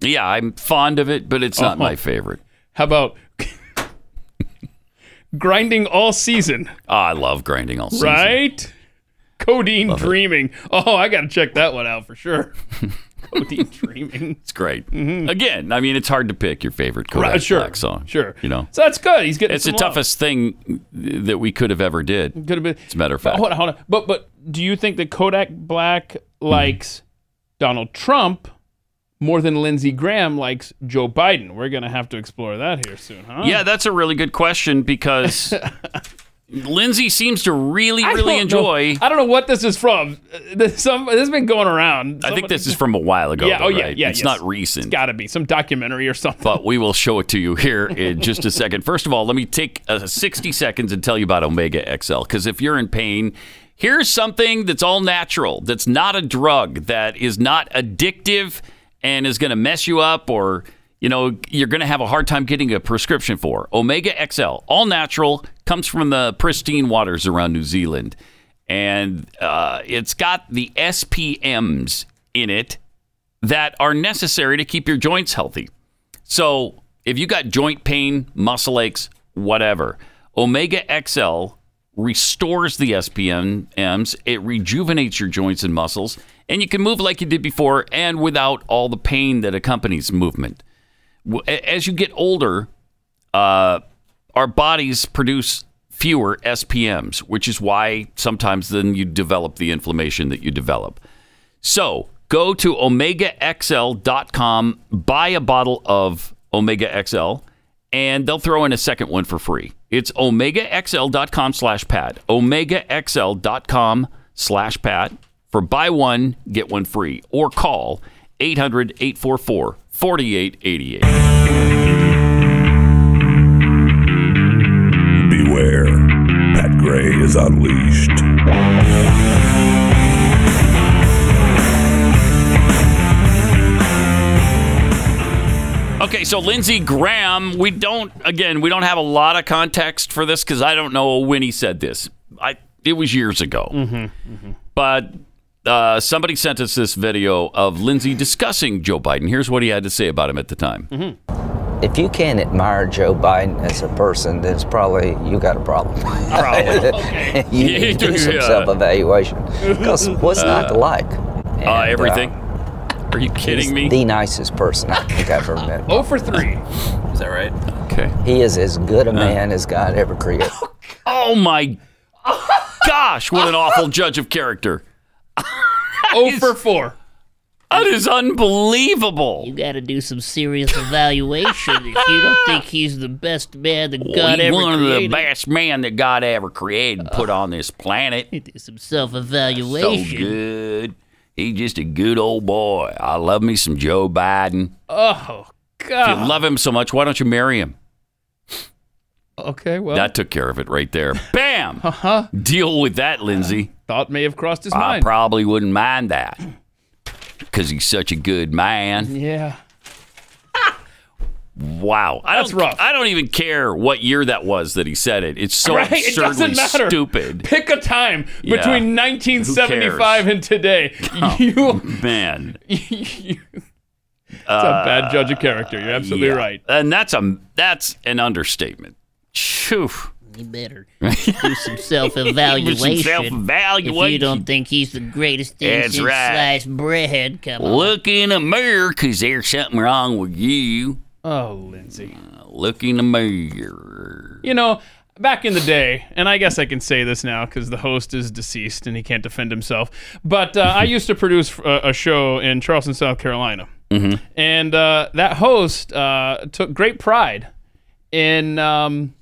Yeah, I'm fond of it, but it's not Oh. my favorite. How about grinding all season? Oh, I love grinding all season. Right? Codeine dreaming. Oh, I got to check that one out for sure. Codeine dreaming. It's great. Again, I mean, it's hard to pick your favorite Kodak Mm-hmm. Right, sure, Black song. sure. You know, So that's good. He's getting it's the love. toughest thing that we could have ever did. Could have been. As a matter of But fact. hold on, hold on. But but do you think that Kodak Black likes Donald Trump more than Lindsey Graham likes Joe Biden? We're gonna have to explore that here soon, huh? Yeah, that's a really good question because Lindsey seems to really, I really enjoy. know- I don't know what this is from. Uh, This, some, this has been going around. I think this is from a while ago. Yeah. though, oh yeah. right? Yeah. It's yes. not recent. It's got to be some documentary or something. but we will show it to you here in just a second. First of all, let me take uh, 60 seconds and tell you about Omega XL. Because if you're in pain, here's something that's all natural, that's not a drug, that is not addictive and is going to mess you up or you know you're going to have a hard time getting a prescription for. Omega xl all natural comes from the pristine waters around new zealand. And uh, it's got the spms in it that are necessary to keep your joints healthy. So if you got joint pain, muscle aches, whatever, Omega XL restores the SPMs, it rejuvenates your joints and muscles, and you can move like you did before and without all the pain that accompanies movement. As you get older, uh, our bodies produce fewer SPMs, which is why sometimes then you develop the inflammation that you develop. So go to omegaxl.com, buy a bottle of Omega XL, and they'll throw in a second one for free. It's omegaxl.com slash pat. Omegaxl.com slash pat for buy one, get one free. Or call 800 844 4888. Beware. Pat Gray is unleashed. Okay, so Lindsey Graham, we don't again, we don't have a lot of context for this because I don't know when he said this. I it was years ago, mm-hmm, mm-hmm. but uh, somebody sent us this video of Lindsey discussing Joe Biden. Here's what he had to say about him at the time. If you can't admire Joe Biden as a person, then it's probably you got a problem. Probably. Okay. you need to do some Yeah. self-evaluation. Because what's not to like? Uh, And, everything. Are you he's kidding me? The nicest person I think I've ever met. Oh for three. Is that right? Okay. He is as good a man as God ever created. Oh my gosh, what an awful judge of character. Oh for four. That is unbelievable. You got to do some serious evaluation if you don't think he's the best man that Well, God he's ever one of the created. best men that God ever created and put on this planet. do some self-evaluation. So good. He's just a good old boy. I love me some Joe Biden. Oh If God. you love him so much, why don't you marry him? okay. Well. that took care of it right there. Bam! uh-huh. Deal with that, Lindsey. Thought may have crossed his I mind. probably wouldn't mind that because he's such a good man. yeah. Wow, I That's don't, rough. I don't even care what year that was that he said it. It's so right? It absurdly doesn't matter. stupid. Pick a time Yeah. between 1975 and today. Oh, you. Man, It's a uh, bad judge of character. You're absolutely right. and that's a that's an understatement. Phew. You better do some self-evaluation. self-evaluation. If you don't think he's the greatest thing That's since right. sliced bread, come on. Look in the mirror because there's something wrong with you. Oh, Lindsey. Look in the mirror. You know, back in the day, and I guess I can say this now because the host is deceased and he can't defend himself. But uh, I used to produce a, a show in Charleston, South Carolina, Mhm. and uh, that host uh, took great pride in um,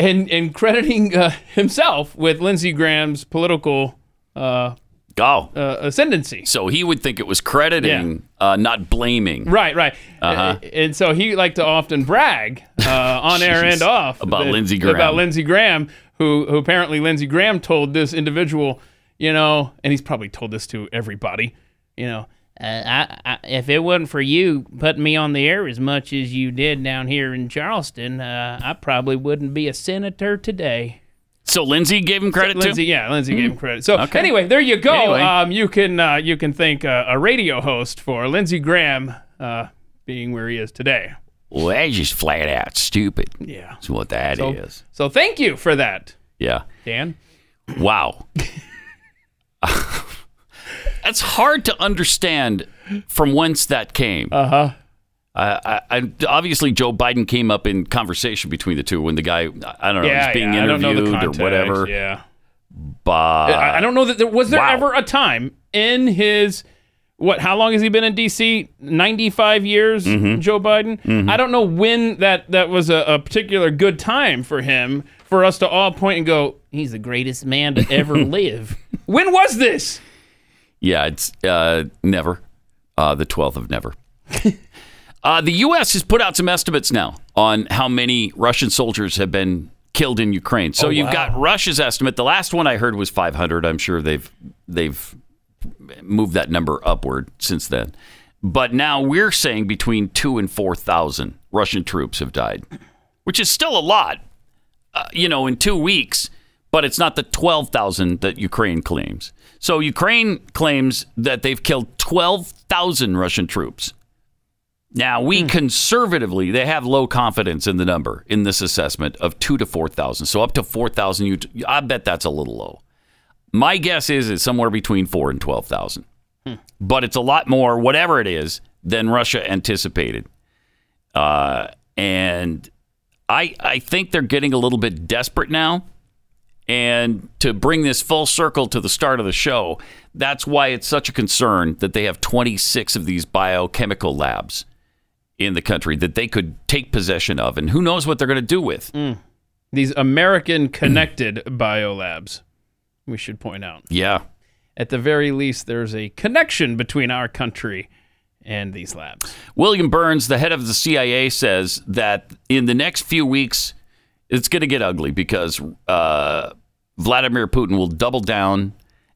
in, in crediting uh, himself with Lindsey Graham's political uh, Oh. uh, ascendancy. So he would think it was crediting, uh, not blaming. Right, right. Uh-huh. Uh, And so he liked to often brag uh, on air and off About that- Lindsey Graham. About Lindsey Graham, who, who apparently Lindsey Graham told this individual, you know, and he's probably told this to everybody, you know, Uh, I, I, if it wasn't for you putting me on the air as much as you did down here in Charleston, uh, I probably wouldn't be a senator today. So Lindsey gave him credit Lindsey, too. yeah, Lindsey gave him credit. So Okay. anyway, there you go. Anyway. Um, you can uh, you can thank uh, a radio host for Lindsey Graham uh, being where he is today. Well, that's just flat out stupid. Yeah. That's what that is. So, so thank you for that, Yeah. Dan. Wow. That's hard to understand from whence that came. Uh huh. I, I, obviously, Joe Biden came up in conversation between the two when the guy, I don't know, yeah, was being yeah. I don't know the interviewed or whatever. Yeah. But I I don't know that there was there wow. ever a time in his what? How long has he been in D.C.? Ninety-five years, Mhm. Joe Biden. Mhm. I don't know when that that was a, a particular good time for him for us to all point and go, He's the greatest man to ever live. when was this? Yeah, it's uh, never. Uh, the 12th of never. uh, the U.S. has put out some estimates now on how many Russian soldiers have been killed in Ukraine. So Oh, you've wow. got Russia's estimate. The last one I heard was 500. I'm sure they've they've moved that number upward since then. But now we're saying between two and four thousand Russian troops have died, which is still a lot. Uh, you know, in two weeks, but it's not the 12,000 that Ukraine claims. So Ukraine claims that they've killed 12,000 Russian troops. Now, we conservatively, they have low confidence in the number in this assessment of two to 4,000. So up to 4,000, I bet that's a little low. My guess is it's somewhere between four and 12,000. But it's a lot more, whatever it is, than Russia anticipated. Uh, and I, I think they're getting a little bit desperate now. And to bring this full circle to the start of the show, that's why it's such a concern that they have 26 of these biochemical labs in the country that they could take possession of. And who knows what they're going to do with. These American connected biolabs, we should point out. Yeah. At the very least, there's a connection between our country and these labs. William Burns, the head of the CIA, says that in the next few weeks, it's going to get ugly because uh, Vladimir Putin will double down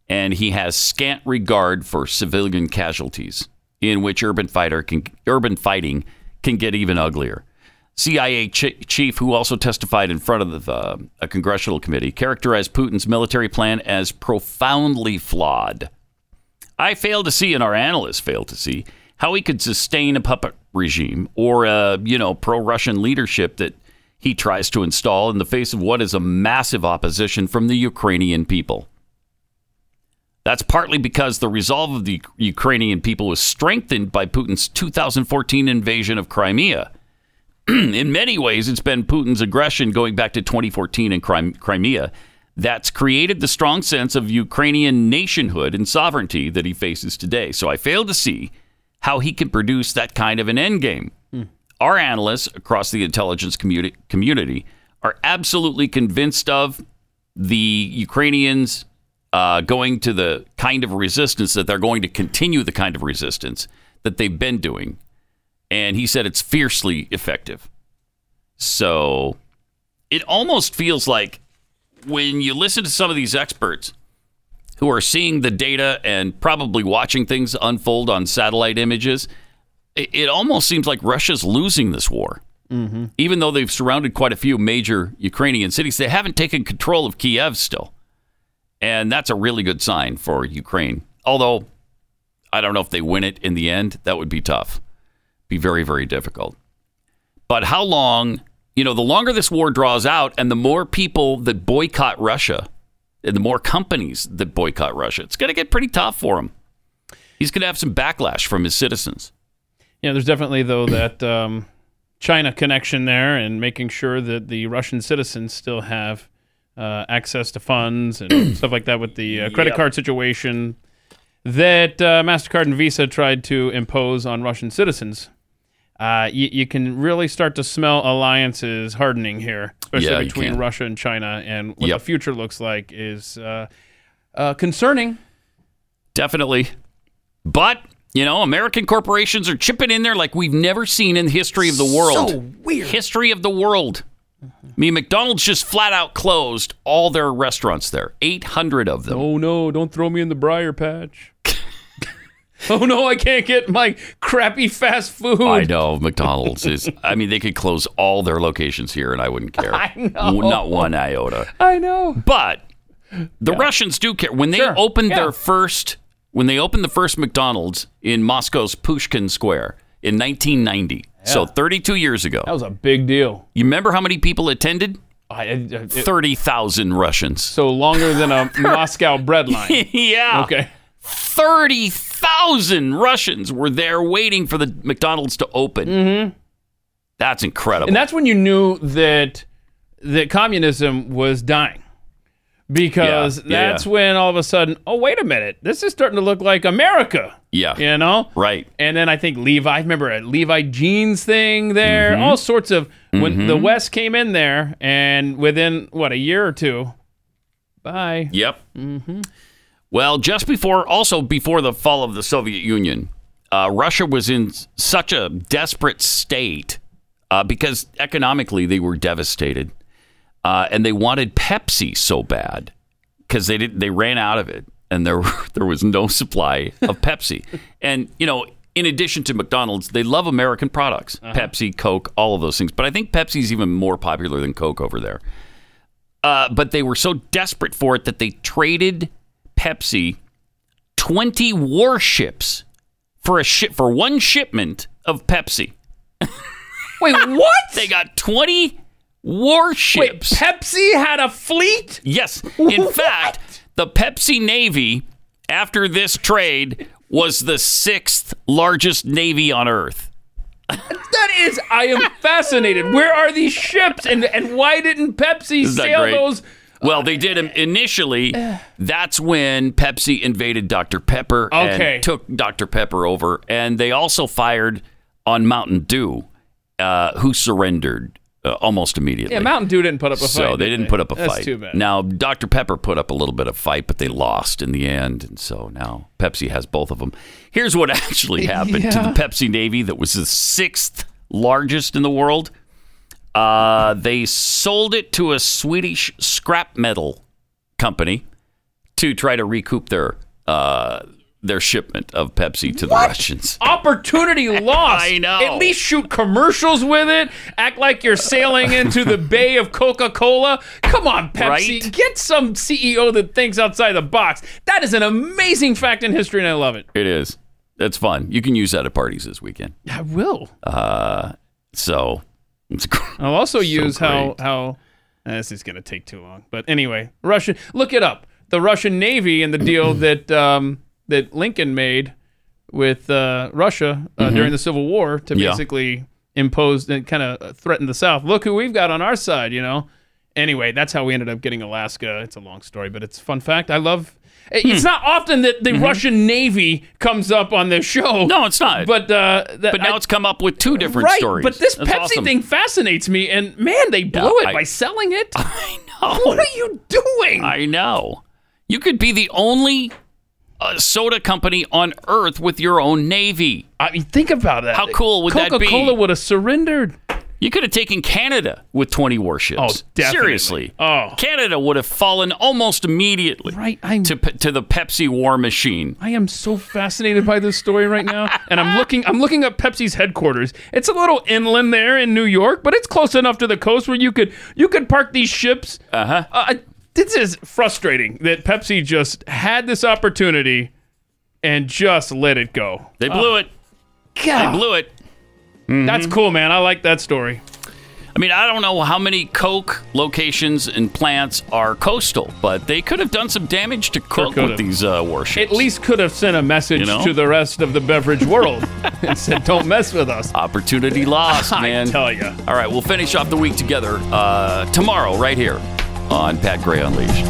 and he has scant regard for civilian casualties, in which urban fighter can urban fighting can get even uglier. CIA ch- chief, who also testified in front of the, uh, a congressional committee, characterized Putin's military plan as profoundly flawed. I fail to see, and our analysts fail to see, how he could sustain a puppet regime or a you know pro-Russian leadership that he tries to install in the face of what is a massive opposition from the Ukrainian people. That's partly because the resolve of the Ukrainian people was strengthened by Putin's 2014 invasion of Crimea. in many ways, it's been Putin's aggression going back to 2014 in Crimea that's created the strong sense of Ukrainian nationhood and sovereignty that he faces today. So I fail to see how he can produce that kind of an endgame. Our analysts across the intelligence community, community are absolutely convinced of the Ukrainians uh, going to the kind of resistance that they're going to continue the kind of resistance that they've been doing. And he said it's fiercely effective. So it almost feels like when you listen to some of these experts who are seeing the data and probably watching things unfold on satellite images, it, almost seems like Russia's losing this war. Mm-hmm. Even though they've surrounded quite a few major Ukrainian cities, they haven't taken control of Kiev still. And that's a really good sign for Ukraine. Although, I don't know if they win it in the end. That would be tough. Be very, very difficult. But how long, you know, the longer this war draws out and the more people that boycott Russia, and the more companies that boycott Russia, it's going to get pretty tough for him. He's going to have some backlash from his citizens. Yeah, there's definitely though that um, China connection there, and making sure that the Russian citizens still have uh, access to funds and stuff like that with the uh, credit Yep. card situation that uh, Mastercard and Visa tried to impose on Russian citizens. Uh, you, you can really start to smell alliances hardening here, especially Yeah, between. Russia and China. And what Yep. the future looks like is uh, uh, concerning. Definitely. But, you know, American corporations are chipping in there like we've never seen in the history of the world. So weird. History of the world. I mean, McDonald's just flat out closed all their restaurants there. 800 of them. Oh no! Don't throw me in the briar patch. oh no! I can't get my crappy fast food. I know McDonald's is. I mean, they could close all their locations here, and I wouldn't care. I know. Not one iota. I know. But the Russians do care. When they Sure, opened yeah. their first, when they opened the first McDonald's in Moscow's Pushkin Square in 1990, so 32 years ago. That was a big deal. You remember how many people attended? I, I- it- 30,000 Russians. so longer than a Moscow bread line. yeah. Okay. 30,000 Russians were there waiting for the McDonald's to open. Mm-hmm. That's incredible. And that's when you knew that that communism was dying. Because Yeah, yeah, that's yeah. when all of a sudden, oh wait a minute, this is starting to look like America. yeah. You know? Right. And then I think Levi, I remember a Levi jeans thing there, Mhm. all sorts of when Mhm. the West came in there, and within what a year or two, bye. Yep. Well, just before, also before the fall of the Soviet Union, uh, Russia was in such a desperate state uh, because economically they were devastated, uh, and they wanted Pepsi so bad because they did they ran out of it, and there there was no supply of Pepsi, and you know. In addition to McDonald's, they love American products Pepsi, Coke, all of those things. But I think Pepsi's even more popular than Coke over there. Uh, but they were so desperate for it that they traded Pepsi 20 warships for a ship for one shipment of Pepsi. Wait, what? They got 20 warships. Wait, Pepsi had a fleet? Yes. In fact, the Pepsi Navy, after this trade, was the sixth largest navy on Earth. That is, I am fascinated. Where are these ships, and and why didn't Pepsi sail great? those? Well, they did initially. That's when Pepsi invaded Dr. Pepper Okay. and took Dr. Pepper over, and they also fired on Mountain Dew, uh, who surrendered uh, almost immediately. Yeah, Mountain Dew didn't put up a fight. so they did didn't put up a That's fight. too bad. Now Dr. Pepper put up a little bit of fight, but they lost in the end, and so now Pepsi has both of them. Here's what actually happened to the Pepsi Navy, that was the sixth largest in the world. Uh, they sold it to a Swedish scrap metal company to try to recoup their uh, their shipment of Pepsi to the Russians. Opportunity lost. I know. At least shoot commercials with it. Act like you're sailing into the bay of Coca Cola. Come on, Pepsi. Right? Get some CEO that thinks outside the box. That is an amazing fact in history, and I love it. It is. That's fun. You can use that at parties this weekend. I will. Uh, so it's I'll also use how how uh, this is going to take too long. But anyway, Russian. Look it up. The Russian Navy and the deal that um, that Lincoln made with uh, Russia uh, Mhm. during the Civil War to Yeah. basically impose and kind of threaten the South. Look who we've got on our side. You know. Anyway, that's how we ended up getting Alaska. It's a long story, but it's a fun fact. I love. It's Hmm. not often that the Russian Navy comes up on this show. Mm-hmm. No, it's not. But uh, that, But now I- it's come up with two different right, stories. But this That's Pepsi awesome. thing fascinates me, and man, they blew it I- by selling it. I know. What are you doing? I know. You could be the only uh, soda company on earth with your own navy. I mean, think about that. How cool would that be? Coca-Cola would have surrendered. You could have taken Canada with 20 warships. Oh, definitely. Seriously. Oh. Canada would have fallen almost immediately Right, I'm- to, to the Pepsi war machine. I am so fascinated by this story right now, and I'm looking. I'm looking up Pepsi's headquarters. It's a little inland there in New York, but it's close enough to the coast where you could you could park these ships. Uh-huh. Uh, this is frustrating that Pepsi just had this opportunity and just let it go. They blew it. God. They blew it. That's cool, man. I like that story. I mean, I don't know how many Coke locations and plants are coastal, but they could have done some damage to Coke with these uh, warships. At least could have sent a message You know? to the rest of the beverage world and said, "Don't mess with us." Opportunity lost, I man. tell ya. All right, we'll finish off the week together uh, tomorrow, right here on Pat Gray Unleashed.